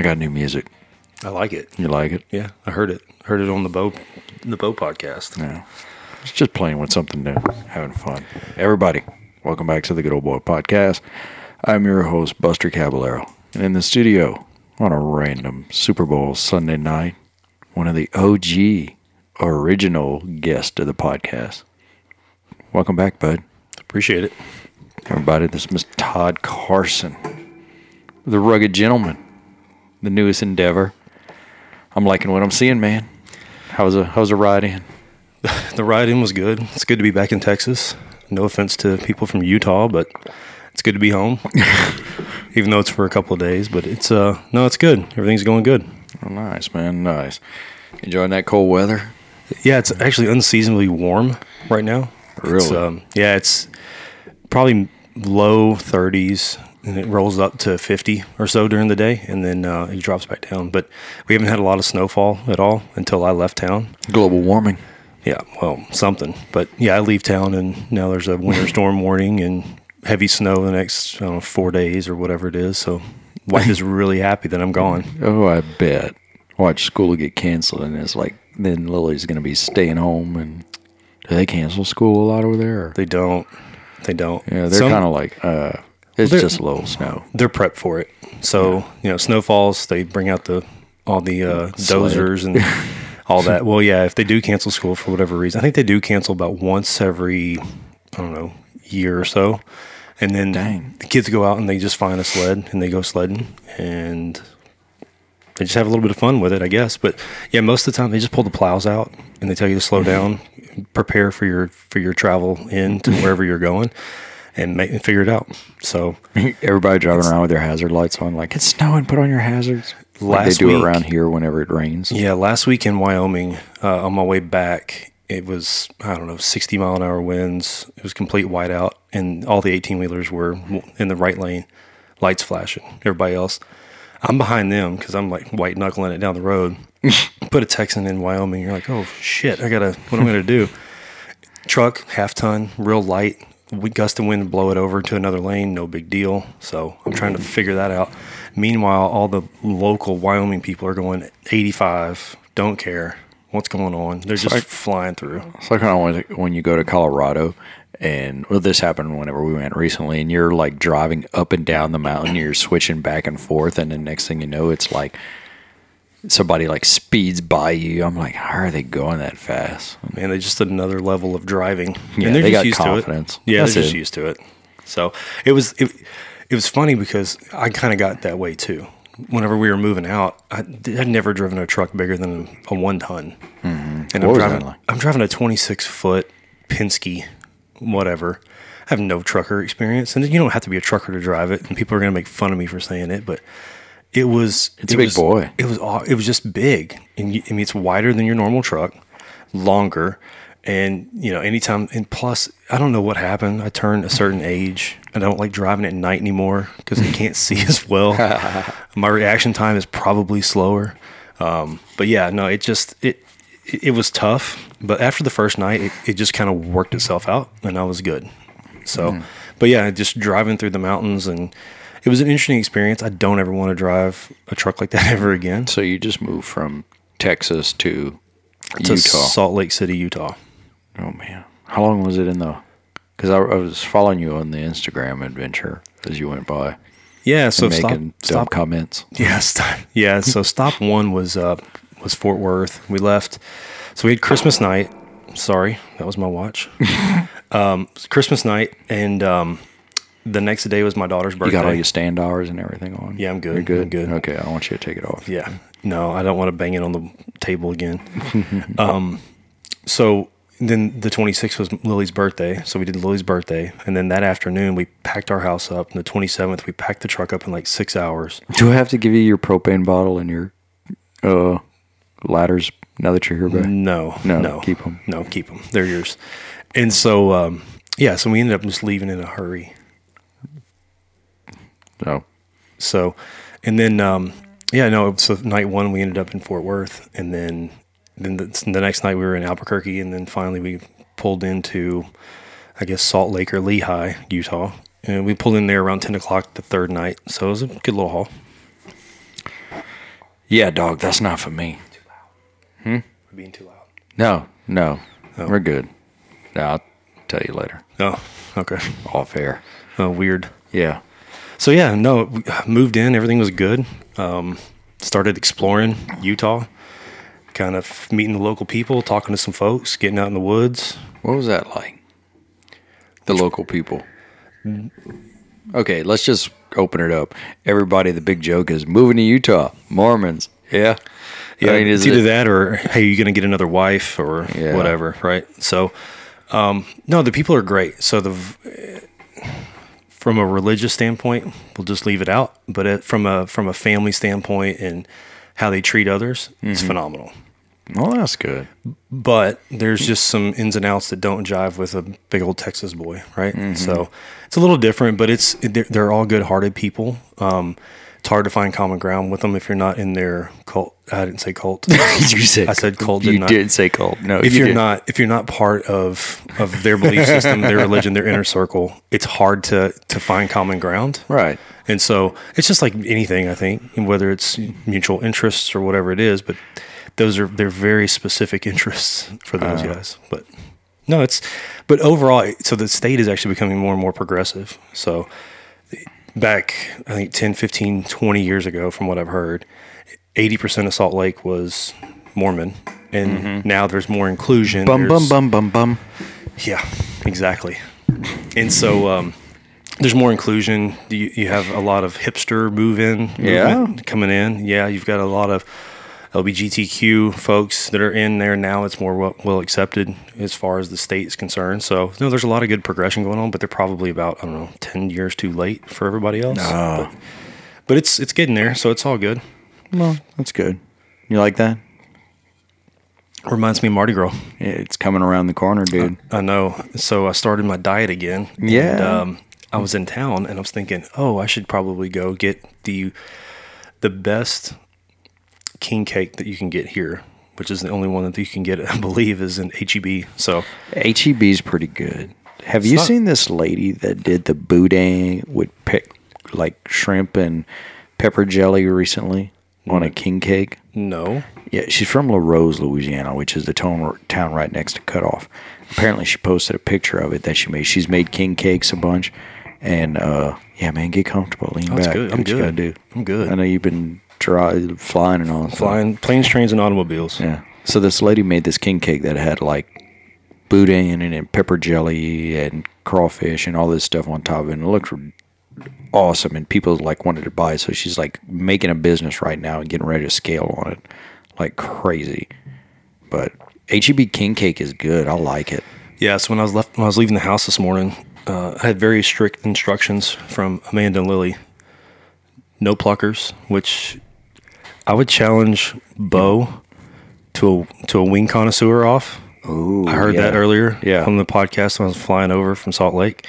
I got new music. I like it. You like it? Yeah, I heard it. Heard it on the Bo the Bo podcast. Yeah. It's just playing with something new, having fun. Everybody, welcome back to the Good Old Boy Podcast. I'm your host, Buster Caballero. And in the studio, on a random Super Bowl Sunday night, one of the OG original guests of the podcast. Welcome back, bud. Appreciate it. Everybody, this is Mr. Todd Carson, the rugged gentleman, the newest endeavor. I'm liking what I'm seeing, man. How's a how's a ride in? The ride in was good. It's good to be back in Texas. No offense to people from Utah, but it's good to be home. Even though it's for a couple of days, but it's uh no, it's good. Everything's going good. Oh, nice, man, nice. Enjoying that cold weather? Yeah, it's actually unseasonably warm right now. It's, Really? um, yeah, it's probably low 30s and it rolls up to 50 or so during the day and then uh, it drops back down. But we haven't had a lot of snowfall at all until I left town. Global warming. Yeah, well, something. But yeah, I leave town and now there's a winter storm warning and heavy snow the next I don't know, four days or whatever it is. So wife is really happy that I'm gone. Oh, I bet. Watch school get canceled, and it's like then Lily's gonna be staying home. And do they cancel school a lot over there? Or? They don't. They don't. Yeah, they're kind of like uh, it's just a little snow. they're prepped for it. So you know, snow falls. They bring out the all the uh, dozers and all hmm. that. Well, yeah, if they do cancel school for whatever reason, I think they do cancel about once every I don't know year or so, and then Dang. the kids go out and they just find a sled and they go sledding and they just have a little bit of fun with it, I guess. But yeah, most of the time they just pull the plows out and they tell you to slow mm-hmm. down, prepare for your for your travel in to mm-hmm. wherever you're going, and make and figure it out. So Everybody driving around with their hazard lights on, like it's snowing. Put on your hazards. Like they do week- around here whenever it rains. Yeah, last week in Wyoming, uh, on my way back, it was I don't know, sixty mile an hour winds. It was complete whiteout, and all the eighteen wheelers were in the right lane, lights flashing. Everybody else, I'm behind them because I'm like white knuckling it down the road. Put a Texan in Wyoming, you're like, oh shit, I gotta, what am I gonna do? Truck, half ton, real light. We gust of wind blow it over to another lane, no big deal. So I'm trying to figure that out. Meanwhile, all the local Wyoming people are going 85, don't care what's going on. They're just like- flying through. It's like of when you go to Colorado, and well, this happened whenever we went recently, and you're like driving up and down the mountain, you're switching back and forth, and the next thing you know, it's like somebody like speeds by you. I'm like, how are they going that fast? Man, they're just another level of driving. Yeah, and they're they just got used confidence. to it. Yeah, That's they're just it. used to it. So it was it, it was funny because I kind of got that way too. Whenever we were moving out, I, I'd never driven a truck bigger than a one ton, mm-hmm. and I'm What was that driving. like? I'm driving a 26 foot Penske, whatever. I have no trucker experience, and you don't have to be a trucker to drive it. And people are gonna make fun of me for saying it, but it was. It's a it big was- boy. It was. It was just big, and you, I mean, it's wider than your normal truck, longer, and you know, anytime. And plus, I don't know what happened. I turned a certain age. I don't like driving at night anymore because I can't see as well. My reaction time is probably slower. Um, but yeah, no, it just it it, was tough. But after the first night, it, it just kind of worked itself out, and I was good. So, but yeah, just driving through the mountains and. It was an interesting experience. I don't ever want to drive a truck like that ever again. So you just moved from Texas to, to Utah. Salt Lake City, Utah. oh man, how long was it in the? Because I, I was following you on the Instagram adventure as you went by, Yeah, so making stop, dumb stop. comments. Yeah, stop. Yeah, so stop one was uh was Fort Worth. We left. So we had Christmas night. Sorry, that was my watch. um, Christmas night, and um, the next day was my daughter's birthday. You got all your stand hours and everything on. Yeah, I'm good. You're good. I'm good. Okay, I want you to take it off. Yeah. No, I don't want to bang it on the table again. um, so then the 26th was Lily's birthday. So we did Lily's birthday. And then that afternoon, we packed our house up. And the 27th, we packed the truck up in like six hours. Do I have to give you your propane bottle and your uh, ladders now that you're here, back? No, No, no, keep them. No, keep them. They're yours. And so, um, Yeah, so we ended up just leaving in a hurry. So So, and then um, yeah, no. So night one we ended up in Fort Worth, and then then the, the next night we were in Albuquerque, and then finally we pulled into, I guess Salt Lake or Lehi, Utah, and we pulled in there around ten o'clock the third night. So it was a good little haul. yeah, dog, that's not for me. Too loud. We're being too loud. No, no, Oh. we're good. No, I'll tell you later. Oh, okay. Off air. Oh, weird. Yeah. So yeah, no, moved in. Everything was good. Um, started exploring Utah, kind of meeting the local people, talking to some folks, getting out in the woods. What was that like? The local people. Okay, let's just open it up. Everybody, the big joke is moving to Utah. Mormons. Yeah. Yeah, I mean, it's either it- that or hey, you gonna get another wife or Yeah. whatever, right? So, um, no, the people are great. So the from a religious standpoint, we'll just leave it out. But it, from a from a family standpoint and how they treat others, Mm-hmm. it's phenomenal. Well, that's good. But there's just some ins and outs that don't jive with a big old Texas boy, right? Mm-hmm. So it's a little different, but it's they're, they're all good-hearted people. Um, it's hard to find common ground with them if you're not in their cult. I didn't say cult. you said I said cult, You didn't say cult. No, if you you're did. not if you're not part of of their belief system, their religion, their inner circle, it's hard to to find common ground. right. And so it's just like anything, I think, whether it's mutual interests or whatever it is, but those are they're very specific interests for those uh-huh. guys. But no, it's but overall, so the state is actually becoming more and more progressive. So back, I think 10, 15, 20 years ago, from what I've heard, 80% of Salt Lake was Mormon. And now there's more inclusion. Bum bum There's- bum bum bum. yeah, exactly. And so um, there's more inclusion. You, you have a lot of hipster move-in Yeah. coming in. Yeah, you've got a lot of LBGTQ folks that are in there now. It's more well, well accepted as far as the state is concerned. So no, there's a lot of good progression going on, but they're probably about I don't know ten years too late for everybody else. But, but it's it's getting there, so it's all good. Well, that's good. You like that? Reminds me of Mardi Gras. It's coming around the corner, dude. I know. So I started my diet again. Yeah. And, um, I was in town and I was thinking, oh, I should probably go get the the best king cake that you can get here, which is the only one that you can get, I believe, is in HEB. So HEB is pretty good. Have you not- seen this lady that did the boudin with pe- like shrimp and pepper jelly recently on a king cake? no, Yeah, she's from Larose, Louisiana, which is the town, town right next to Cut Off. Apparently, she posted a picture of it that she made. She's made king cakes a bunch, and uh, yeah, man, get comfortable, lean That's back. good. I'm good. I'm good. I know you've been dry, flying and all. that flying planes, trains, and automobiles. Yeah. So this lady made this king cake that had like boudin and, and pepper jelly and crawfish and all this stuff on top of it. And it looked awesome, and people like wanted to buy it. So she's like making a business right now and getting ready to scale on it like crazy. But HEB king cake is good. I like it. Yeah, so when I was left when I was leaving the house this morning, uh, I had very strict instructions from Amanda and Lily. No pluckers, which I would challenge Bo to a to a wing connoisseur off. Ooh, I heard that earlier Yeah. on the podcast when I was flying over from Salt Lake.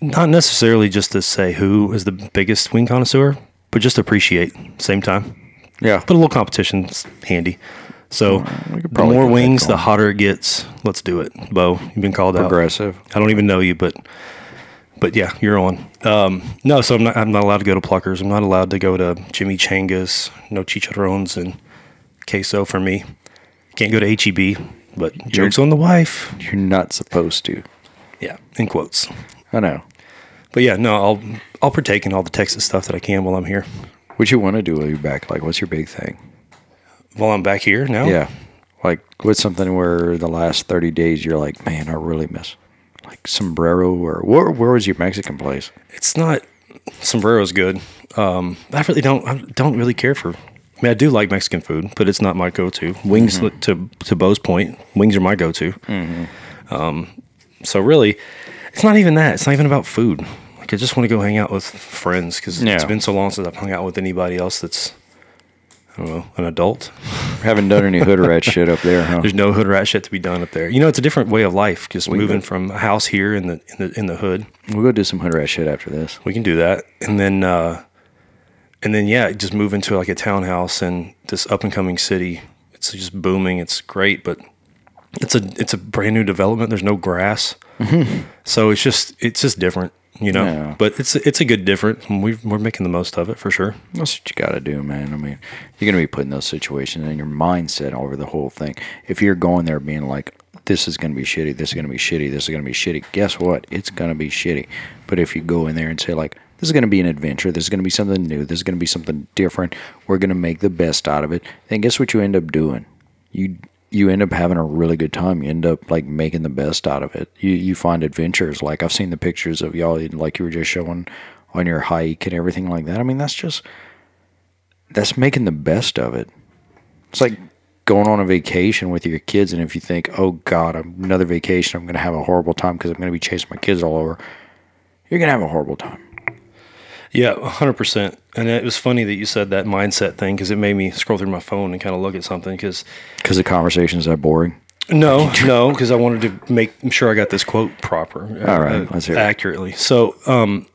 Not necessarily just to say who is the biggest wing connoisseur, but just appreciate same time. Yeah. But a little competition's handy. So the more wings, the hotter it gets. Let's do it, Bo. You've been called out. Progressive. I don't even know you, but but yeah, you're on. Um, no, so I'm not. I'm not allowed to go to Pluckers. I'm not allowed to go to Jimmy Changa's. No chicharrones and queso for me. Can't go to HEB. But jokes on the wife. You're not supposed to. Yeah, in quotes. I know. But yeah, no, I'll I'll partake in all the Texas stuff that I can while I'm here. What you want to do while you're back? Like, what's your big thing? While I'm back here now. Yeah. Like, what's something where the last 30 days you're like, man, I really miss? Like sombrero or where, where was your Mexican place? it's not sombrero's good. Um, I really don't. I don't really care for. I mean, I do like Mexican food, but it's not my go-to. Wings to to Bo's point, wings are my go-to. Um, so really, it's not even that. It's not even about food. Like I just want to go hang out with friends because it's been so long since I've hung out with anybody else that's I an adult. Haven't done any hood rat shit up there, huh? There's no hood rat shit to be done up there. You know, it's a different way of life. Just moving could- from a house here in the in the in the hood. We'll go do some hood rat shit after this. We can do that, and then uh, and then yeah, just move into like a townhouse in this up and coming city. It's just booming. It's great, but it's a it's a brand new development. There's no grass, so it's just it's just different, you know. Yeah. But it's it's a good difference. We've, we're making the most of it for sure. That's what you got to do, man. I mean, you're going to be put in those situations and your mindset over the whole thing. If you're going there being like, this is going to be shitty, this is going to be shitty, this is going to be shitty, guess what? It's going to be shitty. But if you go in there and say, like, this is going to be an adventure, this is going to be something new, this is going to be something different, we're going to make the best out of it, then guess what you end up doing? You you end up having a really good time. You end up like making the best out of it. You you find adventures. Like I've seen the pictures of y'all, like you were just showing on your hike and everything like that. I mean, that's just that's making the best of it. It's like going on a vacation with your kids, and if you think, "Oh God, another vacation, I'm going to have a horrible time because I'm going to be chasing my kids all over," you're going to have a horrible time. Yeah, hundred percent. And it was funny that you said that mindset thing because it made me scroll through my phone and kind of look at something. Because Because the conversation is that boring. no, no, because I wanted to make sure I got this quote proper, uh, All right, let's hear it. accurately. So, um,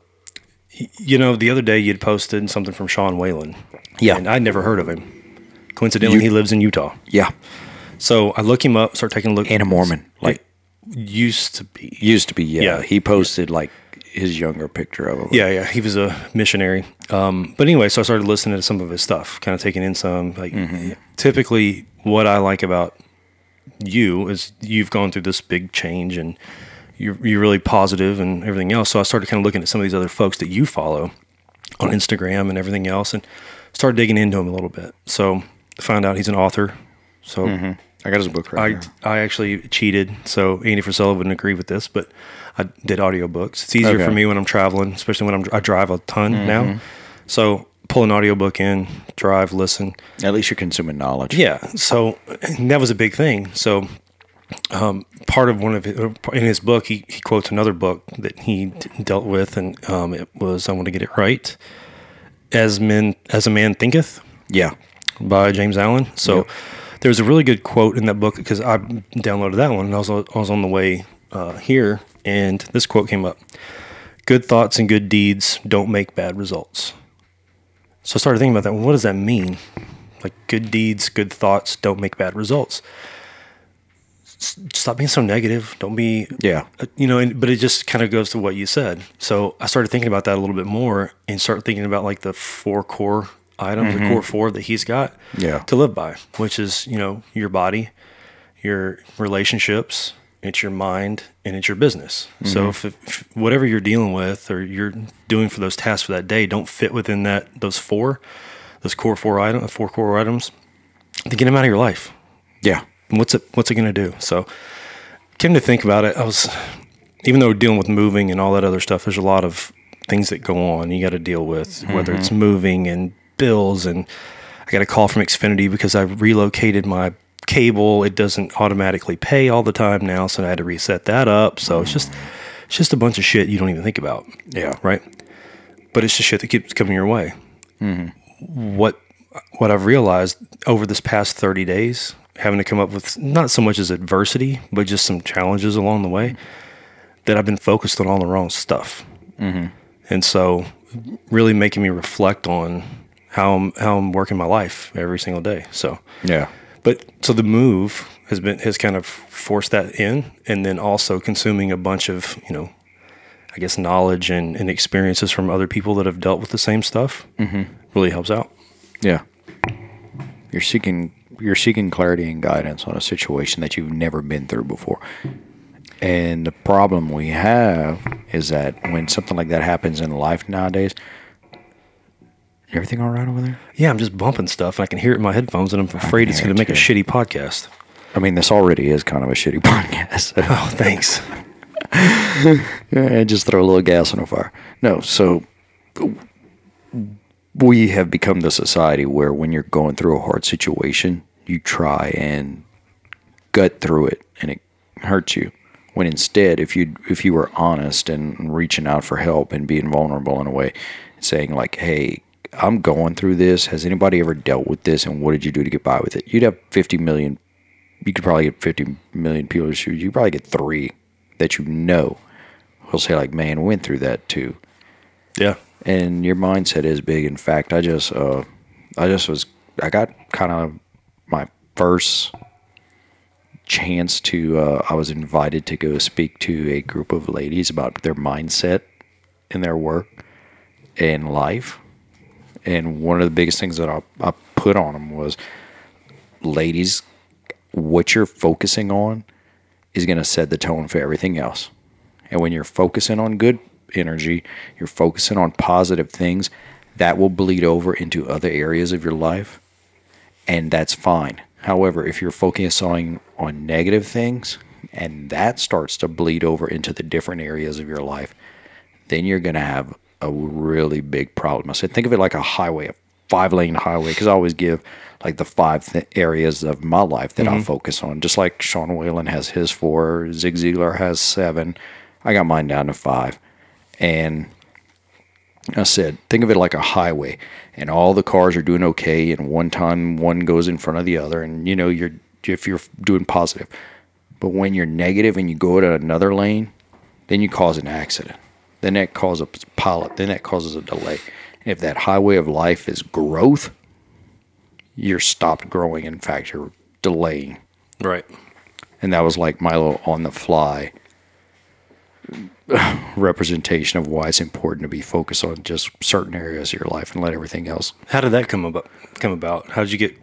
you know, the other day you'd posted something from Sean Whalen. Yeah. and I'd never heard of him. Coincidentally, You- he lives in Utah. Yeah, So I look him up, start taking a look. and a Mormon. Like used to be. used to be. Yeah, Yeah. he posted like his younger picture of him. Yeah, yeah, he was a missionary. Um, but anyway, so I started listening to some of his stuff, kind of taking in some. Like, typically, what I like about you is you've gone through this big change and you're you're really positive and everything else. So I started kind of looking at some of these other folks that you follow on Instagram and everything else, and started digging into him a little bit. So found out he's an author. So I got his book right I, here. I actually cheated, so Andy Frisella wouldn't agree with this, but I did audiobooks. It's easier Okay. Mm-hmm. for me when I'm traveling, especially when I'm, I drive a ton now. So pull an audiobook in, drive, listen. At least you're consuming knowledge. Yeah, so that was a big thing. So um, part of one of his, in his book, he, he quotes another book that he d- dealt with, and um, it was I want to get it right. As men, as a man thinketh, Yeah. by James Allen. So there's a really good quote in that book because I downloaded that one and I was, I was on the way uh, here and this quote came up Good thoughts and good deeds don't make bad results. So I started thinking about that. Well, what does that mean? Like, good deeds, good thoughts don't make bad results. S- Stop being so negative. Don't be Yeah. uh, you know, and, but it just kind of goes to what you said. So I started thinking about that a little bit more and start thinking about like the four core items, the core four that he's got Yeah. to live by, which is, you know, your body, your relationships, it's your mind, and it's your business. So mm-hmm. if, if whatever you're dealing with or you're doing for those tasks for that day don't fit within that those four, those core four items, uh, four core items, then get them out of your life. Yeah. What's it what's it going to do? So came to think about it, I was even though we're dealing with moving and all that other stuff, there's a lot of things that go on you got to deal with, whether mm-hmm. it's moving and bills and I got a call from Xfinity because I relocated my cable. It doesn't automatically pay all the time now, so I had to reset that up. So it's just it's just a bunch of shit you don't even think about. Yeah. Right? But it's just shit that keeps coming your way. Mm-hmm. What what I've realized over this past 30 days, having to come up with not so much as adversity, but just some challenges along the way, that I've been focused on all the wrong stuff. Mm-hmm. And so, really making me reflect on how I'm how I'm working my life every single day. So, Yeah. But so the move has been has kind of forced that in, and then also consuming a bunch of you know, I guess knowledge and, and experiences from other people that have dealt with the same stuff mm-hmm. really helps out. Yeah. You're seeking you're seeking clarity and guidance on a situation that you've never been through before. And the problem we have is that when something like that happens in life nowadays, everything all right over there? Yeah, I'm just bumping stuff, and I can hear it in my headphones, and I'm afraid it's going to make a shitty podcast. I mean, this already is kind of a shitty podcast. Oh, thanks. Yeah, just throw a little gas on the fire. No, so we have become the society where when you're going through a hard situation, you try and gut through it and it hurts you. When instead, if you if you were honest and reaching out for help and being vulnerable in a way, saying like, "Hey, I'm going through this. Has anybody ever dealt with this? And what did you do to get by with it? You'd have 50 million. You could probably get 50 million people to shoot. You probably get three that you know will say like, "Man, went through that too." Yeah. and your mindset is big. In fact, I just, uh, I just was, I got kind of my first chance to, uh, I was invited to go speak to a group of ladies about their mindset in their work and life. And one of the biggest things that I, I put on them was, ladies, what you're focusing on is going to set the tone for everything else. And when you're focusing on good energy, you're focusing on positive things, that will bleed over into other areas of your life. And that's fine. However, if you're focusing on negative things and that starts to bleed over into the different areas of your life, then you're going to have a really big problem. I said, think of it like a highway, a five lane highway, because I always give like the five th- areas of my life that I mm-hmm. focus on. Just like Sean Whalen has his four, Zig Ziglar has seven. I got mine down to five. And I said, think of it like a highway, and all the cars are doing okay, and one time one goes in front of the other, and you know you're if you're doing positive. But when you're negative and you go to another lane, then you cause an accident. Then that causes a pilot. Then that causes a delay. And if that highway of life is growth, you're stopped growing. In fact, you're delaying. Right. And that was like Milo on the fly representation of why it's important to be focused on just certain areas of your life and let everything else. How did that come about? Come about? How did you get?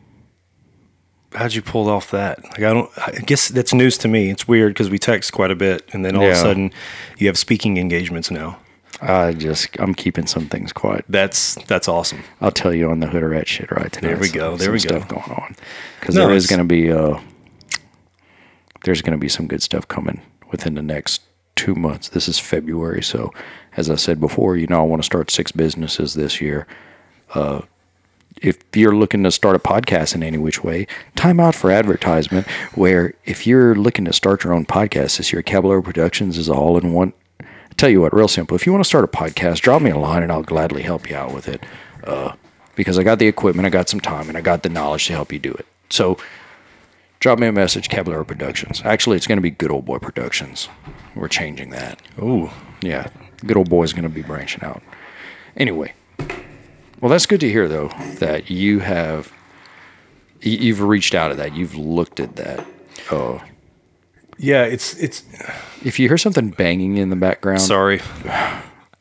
How did you pull off that? Like I don't. I guess that's news to me. It's weird because we text quite a bit, and then all of a sudden, you have speaking engagements now. I just I'm keeping some things quiet. That's that's awesome. I'll tell you on the hood or rat shit right tonight. There we Some- go, there some we go. stuff going on because No, there is going to be uh there's going to be some good stuff coming within the next two months. This is February, so as I said before, you know I want to start six businesses this year. Uh, if you're looking to start a podcast in any which way, time out for advertisement. Where if you're looking to start your own podcast this year, Caballero Productions is all in one. I tell you what, real simple. If you want to start a podcast, drop me a line and I'll gladly help you out with it. Uh, because I got the equipment, I got some time, and I got the knowledge to help you do it. So drop me a message, Caballero Productions. Actually, it's going to be Good Old Boy Productions. We're changing that. Ooh, Yeah, good old boy's going to be branching out. Anyway, well, that's good to hear though that you have you've reached out at that. You've looked at that. Oh, yeah. It's it's. if you hear something banging in the background, Sorry,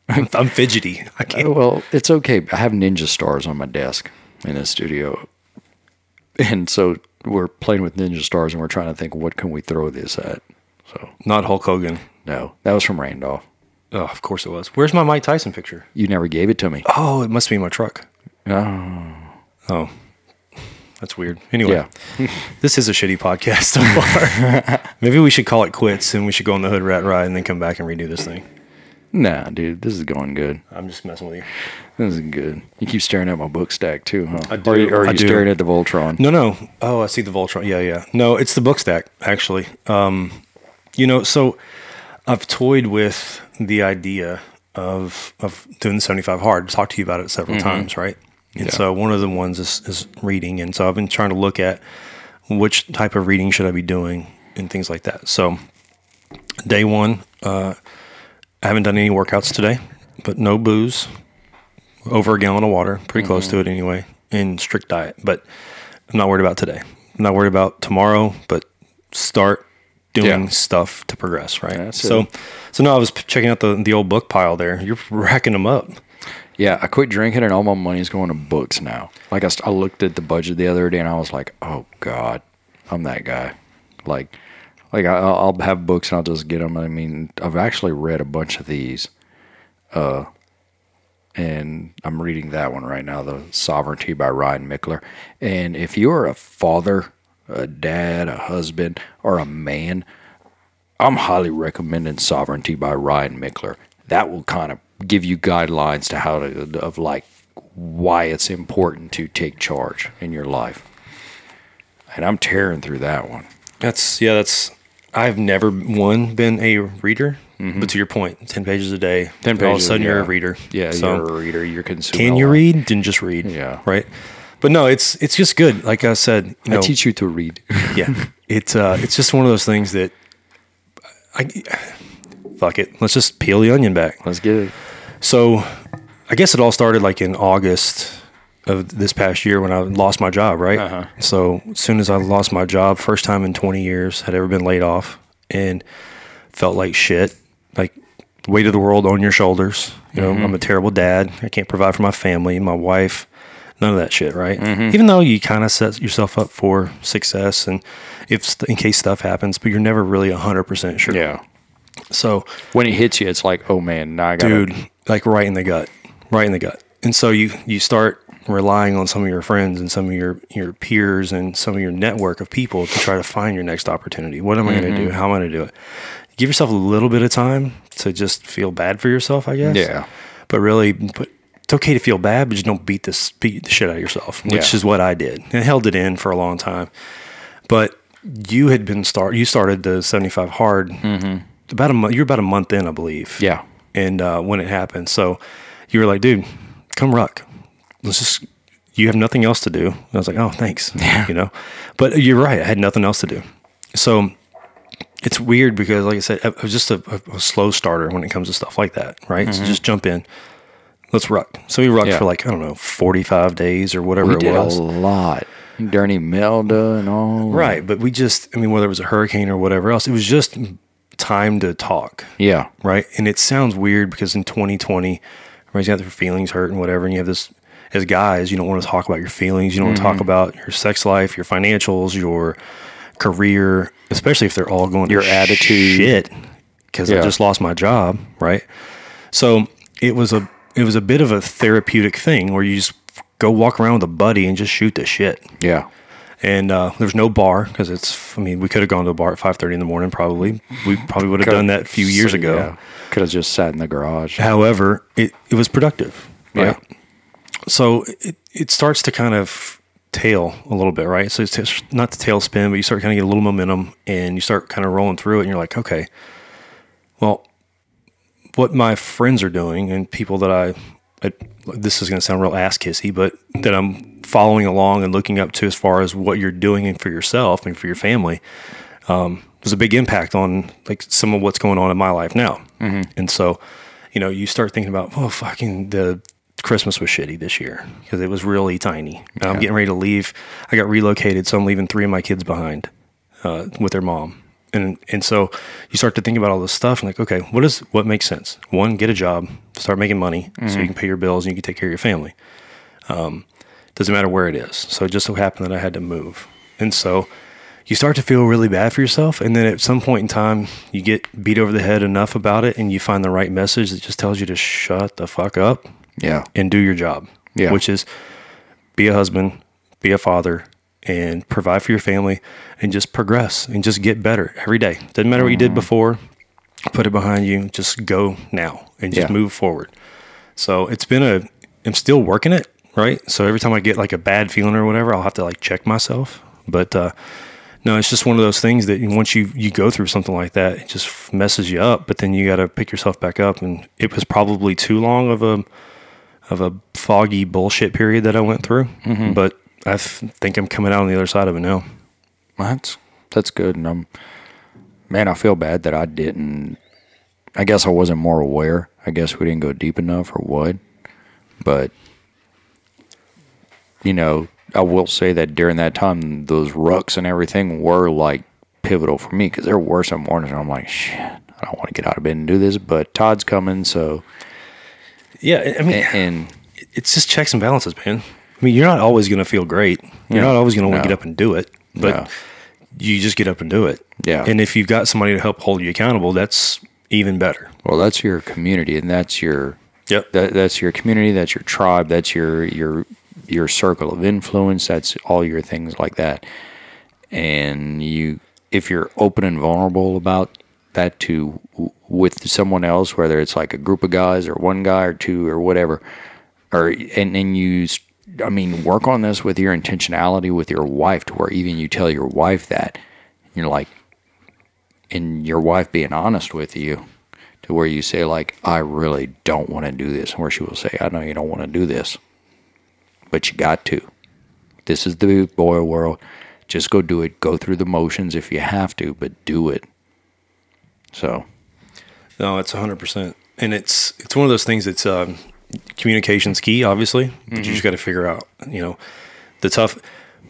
I'm, I'm fidgety. I can't. Uh, well, it's okay. I have ninja stars on my desk in the studio, and so we're playing with ninja stars, and we're trying to think what can we throw this at. So Not Hulk Hogan. no, that was from Randolph. Oh, of course it was. Where's my Mike Tyson picture? You never gave it to me. Oh, it must be in my truck. Oh, Oh, that's weird. Anyway, yeah. this is a shitty podcast so far. Maybe we should call it quits and we should go on the hood rat ride and then come back and redo this thing. Nah, dude, this is going good. I'm just messing with you. This is good. You keep staring at my book stack too, huh? I do, Or, or are I you do. staring at the Voltron? No, no. Oh, I see the Voltron. Yeah, yeah. No, it's the book stack actually. Um, you know, so I've toyed with the idea of of doing the 75 hard. Talked to you about it several times, right? And Yeah. so one of the ones is, is reading, and so I've been trying to look at which type of reading should I be doing and things like that. So day one, uh, I haven't done any workouts today, but no booze, over a gallon of water, pretty close to it anyway, and strict diet. But I'm not worried about today. I'm not worried about tomorrow, but start doing Yeah. stuff to progress, right? That's so, it. so now I was checking out the the old book pile there. You're racking them up. Yeah, I quit drinking and all my money is going to books now. Like I, st- I looked at the budget the other day and I was like, oh god, I'm that guy. Like, like I, I'll I'll have books and I'll just get them. I mean, I've actually read a bunch of these, uh, and I'm reading that one right now, The Sovereignty by Ryan Michler. And if you're a father, a dad, a husband, or a man, I'm highly recommending Sovereignty by Ryan Michler. That will kind of give you guidelines to how to of like why it's important to take charge in your life. And I'm tearing through that one. That's yeah. That's I've never one been a reader. Mm-hmm. But to your point, ten pages a day. 10 pages. All of a sudden, you're a reader. Yeah, So you're a reader. You're consuming. can you read? Then just read. Yeah. Right. But no, it's it's just good. Like I said, you know, I teach you to read. yeah, it's uh, it's just one of those things that I fuck it. Let's just peel the onion back. Let's get it. So, I guess it all started like in August of this past year when I lost my job, right? Uh-huh. So, as soon as I lost my job, first time in 20 years had ever been laid off and felt like shit, like weight of the world on your shoulders. You know, I'm a terrible dad. I can't provide for my family, my wife, none of that shit, right? Mm-hmm. Even though you kind of set yourself up for success and if in case stuff happens, but you're never really 100% sure. Yeah. So, When it hits you, it's like, oh man, now I got dude like right in the gut right in the gut and so you you start relying on some of your friends and some of your your peers and some of your network of people to try to find your next opportunity what am i going to do mm-hmm. how am i going to do it give yourself a little bit of time to just feel bad for yourself i guess Yeah. but really but it's okay to feel bad but just don't beat this beat the shit out of yourself which Yeah. is what i did and held it in for a long time but you had been start you started the 75 hard about a month you're about a month in i believe Yeah. and uh, when it happened. So you were like, dude, come ruck. Let's just. You have nothing else to do. And I was like, oh, thanks. Yeah. You know, but you're right. I had nothing else to do. So it's weird because, like I said, I was just a, a, a slow starter when it comes to stuff like that, right? So just jump in. Let's ruck. So we rucked Mm-hmm. Yeah. for like I don't know, forty five days or whatever We it did was. a lot. Dirty Melda and all. Right, but we just, I mean, whether it was a hurricane or whatever else, it was just time to talk. Yeah. right? And it sounds weird because in 2020, everybody's got their feelings hurt and whatever, and you have this as guys, you don't want to talk about your feelings, you don't want to talk Mm-hmm. about your sex life, your financials, your career, especially if they're all going to Your attitude. shit because I just lost my job, right? So it was a it was a bit of a therapeutic thing where you just go walk around with a buddy and just shoot the shit Yeah. and uh, there's no bar because it's. I mean, we could have gone to a bar at five thirty in the morning. Probably, we probably would have done that a few years ago. Could have just sat in the garage. However, it, it was productive. Yeah. So it, it starts to kind of tail a little bit, right? So it's not the tail spin, but you start kind of get a little momentum and you start kind of rolling through it and you're like, okay, well, what my friends are doing and people that I, I this is going to sound real ass kissy, but that I'm following along and looking up to as far as what you're doing and for yourself and for your family, um, there's a big impact on like some of what's going on in my life now. And so, you know, you start thinking about, oh, fucking the Christmas was shitty this year because it was really tiny. I'm getting ready to leave. I got relocated, so I'm leaving three of my kids behind uh, with their mom. And and so you start to think about all this stuff and like, okay, what is what makes sense? One, get a job, start making money, so you can pay your bills and you can take care of your family. Um, doesn't matter where it is. So it just so happened that I had to move, and so you start to feel really bad for yourself. And then at some point in time, you get beat over the head enough about it, and you find the right message that just tells you to shut the fuck up Yeah. and do your job. Yeah. Which is be a husband, be a father, and provide for your family and just progress and just get better every day. Doesn't matter what you Mm-hmm. did before, put it behind you. Just go now and just Yeah. move forward. So it's been a, I'm still working it, right? So every time I get like a bad feeling or whatever, I'll have to like check myself. But, uh, no, it's just one of those things that once you you go through something like that, it just messes you up. But then you got to pick yourself back up, and it was probably too long of a of a foggy bullshit period that I went through. But I th- think I'm coming out on the other side of it now. That's that's good, and I'm man. I feel bad that I didn't. I guess I wasn't more aware. I guess we didn't go deep enough, or what. But you know, I will say that during that time, those rucks and everything were like pivotal for me because there were some mornings where I'm like, shit, I don't want to get out of bed and do this, but Todd's coming, so Yeah, I mean, and, and it's just checks and balances, man. I mean, you're not always going to feel great. You're not always going to want to No. get up and do it, but No. you just get up and do it. Yeah. And if you've got somebody to help hold you accountable, that's even better. well, that's your community, and that's your Yep. that, that's your community that's your tribe that's your your your circle of influence that's all your things like that and you if you're open and vulnerable about that to with someone else whether it's like a group of guys or one guy or two or whatever or and and you I mean work on this with your intentionality with your wife to where even you tell your wife that you're like and your wife being honest with you to where you say like, I really don't want to do this, where she will say, I know you don't want to do this, but you got to. This is the boy world. Just go do it. Go through the motions if you have to, but do it. So No, it's 100%. And it's it's one of those things that's um, communication's key, obviously, but you just got to figure out, you know, the tough.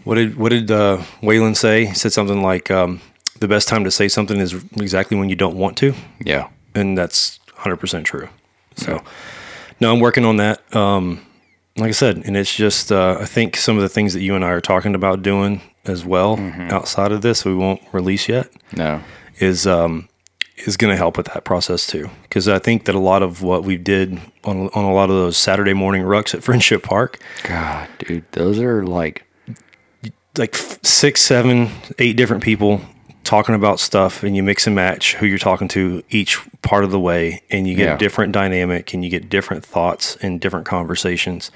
What did what did uh, Whalen say? He said something like, um, "The best time to say something is exactly when you don't want to," yeah, and that's 100% true. So, no, I'm working on that. Um, like I said, and it's just uh, I think some of the things that you and I are talking about doing as well outside of this, we won't release yet no, is um, is going to help with that process too. Because I think that a lot of what we did on on a lot of those Saturday morning rucks at Friendship Park, God, dude, those are like like six, seven, eight different people talking about stuff, and you mix and match who you're talking to each part of the way, and you get Yeah. different dynamic, and you get different thoughts and different conversations.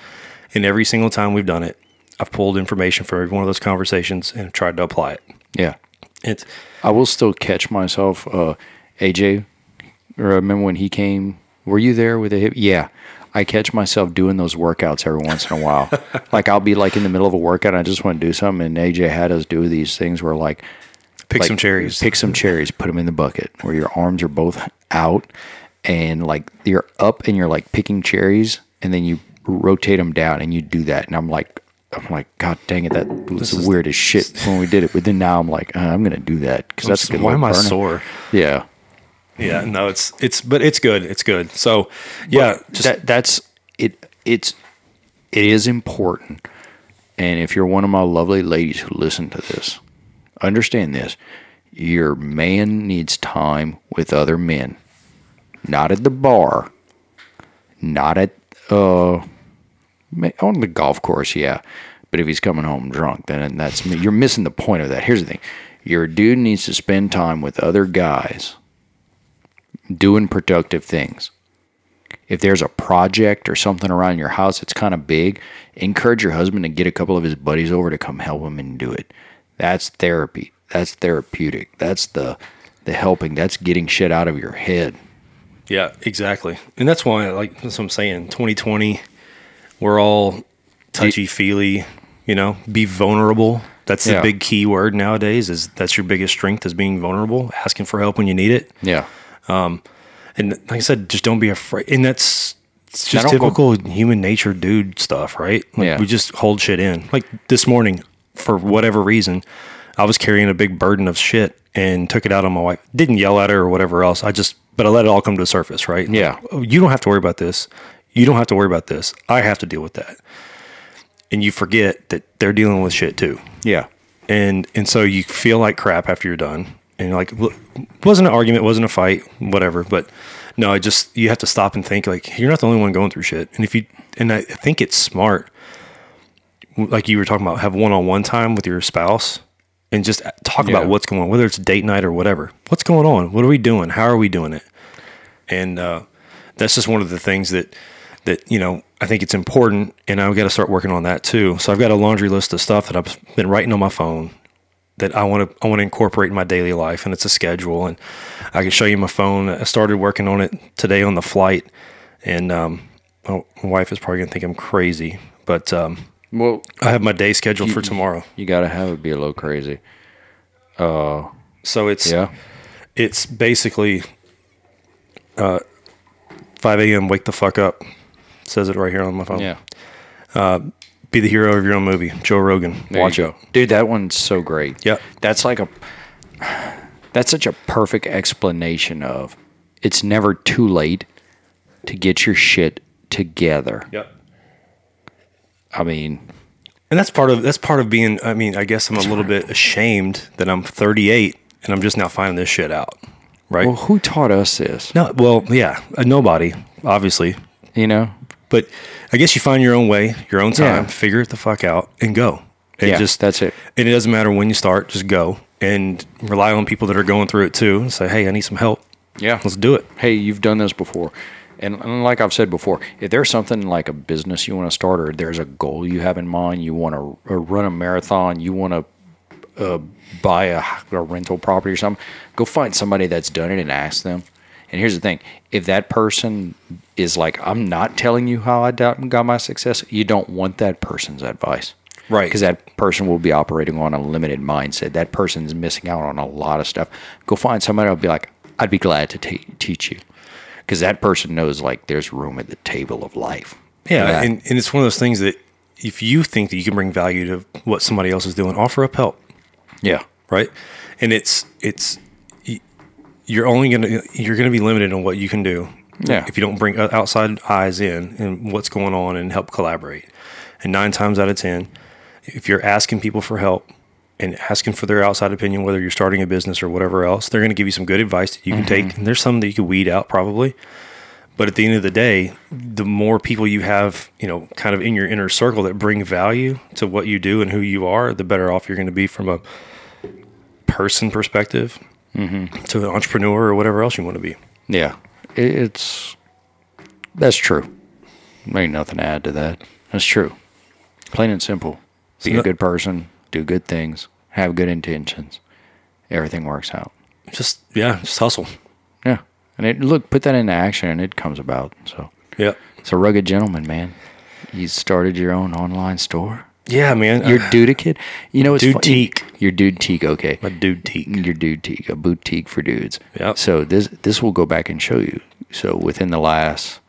And every single time we've done it, I've pulled information from every one of those conversations and tried to apply it. yeah. It's I will still catch myself. Uh, AJ, remember when he came? Were you there with a hip? Yeah. I catch myself doing those workouts every once in a while. like I'll be like in the middle of a workout, and I just want to do something, and AJ had us do these things where like pick like, some cherries. Pick some cherries, put them in the bucket where your arms are both out, and like you're up and you're like picking cherries, and then you rotate them down, and you do that, and I'm like. I'm like, God dang it! That was the weirdest shit when we did it. But then now I'm like, uh, I'm gonna do that because that's good why am I burner. sore? Yeah, Yeah, no, it's it's but it's good. It's good. So yeah, just that that's it. It's it is important, and if you're one of my lovely ladies who listen to this, understand this: your man needs time with other men, not at the bar, not at uh on the golf course, yeah. But if he's coming home drunk, then that's you're missing the point of that. Here's the thing: your dude needs to spend time with other guys doing productive things if there's a project or something around your house that's kind of big, encourage your husband to get a couple of his buddies over to come help him and do it. That's therapy. That's therapeutic. That's the the helping. That's getting shit out of your head. yeah, exactly. And that's why like that's what I'm saying. 2020, we're all touchy feely. You know, be vulnerable. That's the Yeah. big key word nowadays. Is that's your biggest strength is being vulnerable, asking for help when you need it. Yeah. Um, and like I said, just don't be afraid. And that's it's just don't go- typical human nature, dude stuff, right? Like Yeah. we just hold shit in. Like this morning, for whatever reason, I was carrying a big burden of shit and took it out on my wife. Didn't yell at her or whatever else. I just, but I let it all come to the surface, right? Like, Yeah. "Oh, you don't have to worry about this. You don't have to worry about this. I have to deal with that. And you forget that they're dealing with shit too Yeah. and and so you feel like crap after you're done and you're like wasn't an argument wasn't a fight whatever but no i just you have to stop and think like you're not the only one going through shit. And if you and i think it's smart like you were talking about have one-on-one time with your spouse and just talk Yeah. about what's going on whether it's date night or whatever. What's going on? What are we doing? How are we doing it? And uh, that's just one of the things that that you know I think it's important, and I've got to start working on that too. So I've got a laundry list of stuff that I've been writing on my phone that I want to I want to incorporate in my daily life, and it's a schedule. And I can show you my phone. I started working on it today on the flight, and um, my my wife is probably gonna think I'm crazy, but um, Well, I have my day scheduled for tomorrow. you got to have it be a little crazy. So it's Yeah. it's basically uh, 5 a.m. Wake the fuck up. says it right here on my phone. Yeah. Be the hero of your own movie. Joe Rogan. There Watch you it. Dude, that one's so great. Yep. That's like a that's such a perfect explanation of it's never too late to get your shit together. Yep. I mean, And that's part of that's part of being. I mean, I guess I'm a little bit ashamed that I'm 38 and I'm just now finding this shit out. Right. well, who taught us this? no. Well, yeah. Nobody, obviously. You know? But I guess you find your own way, your own time, Yeah. figure it the fuck out, and go. And Yeah, just that's it. And it doesn't matter when you start, just go and rely on people that are going through it too. And say, hey, I need some help. Yeah. Let's do it. Hey, you've done this before. And, and like I've said before, if there's something like a business you want to start or there's a goal you have in mind, you want to uh, run a marathon, you want to uh, buy a, a rental property or something, go find somebody that's done it and ask them. And here's the thing: if that person is like, "I'm not telling you how I got my success," you don't want that person's advice, Right. Because that person will be operating on a limited mindset. That person's missing out on a lot of stuff. Go find somebody who'll be like, "I'd be glad to te- teach you," because that person knows like there's room at the table of life. Yeah, and, and it's one of those things that if you think that you can bring value to what somebody else is doing, offer up help, yeah, right? And it's it's you're only gonna you're gonna be limited on what you can do. Yeah. If you don't bring outside eyes in and what's going on and help collaborate, and nine times out of ten, if you're asking people for help and asking for their outside opinion, whether you're starting a business or whatever else, they're going to give you some good advice that you can take. Mm-hmm. And there's some that you could weed out probably. But at the end of the day, the more people you have, you know, kind of in your inner circle that bring value to what you do and who you are, the better off you're going to be from a person perspective Mm-hmm. to an entrepreneur or whatever else you want to be. yeah, it's that's true. Ain't nothing to add to that. That's true. Plain and simple. Be no- a good person. Do good things. Have good intentions. Everything works out. Just yeah, just hustle. Yeah. And it look put that into action and it comes about. So Yeah, it's a rugged gentleman, man. You started your own online store. Yeah, man. Your dude kid. You know it's Dude Teak. Your dude teak, okay. my dude teak. Your dude teak, a boutique for dudes. Yep. So this this will go back and show you. So within the last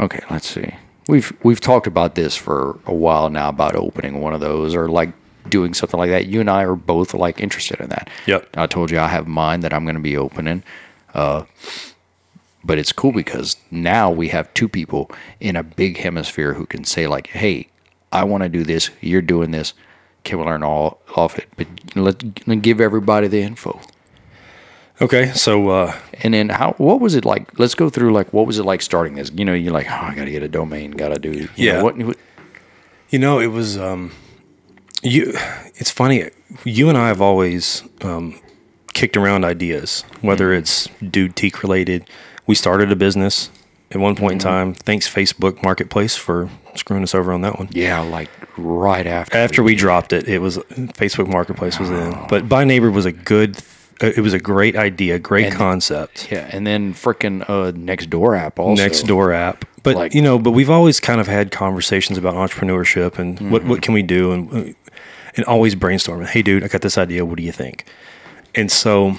Okay, let's see. We've we've talked about this for a while now about opening one of those or like doing something like that. You and I are both like interested in that. Yep. I told you I have mine that I'm going to be opening. Uh, but it's cool because now we have two people in a big hemisphere who can say like, "Hey, I want to do this. You're doing this. Can we learn all off it?" But let give everybody the info. Okay, so uh, And then how? What was it like? Let's go through like what was it like starting this? You know, you're like, oh, I got to get a domain. Got to do. you Yeah. know, what, what? You know, it was um, you. It's funny. You and I have always um, kicked around ideas, whether it's dude teak related. We started a business at one point in time. Thanks Facebook Marketplace for screwing us over on that one. Yeah, like right after. After we dropped it, it was Facebook Marketplace was in. But By Neighbor was a good. uh, It was a great idea, great And- concept. Yeah, and then freaking uh, Nextdoor app also. Nextdoor app. But Like- you know, but we've always kind of had conversations about entrepreneurship and what Mm-hmm. what can we do and and always brainstorming. Hey, dude, I got this idea. What do you think? And so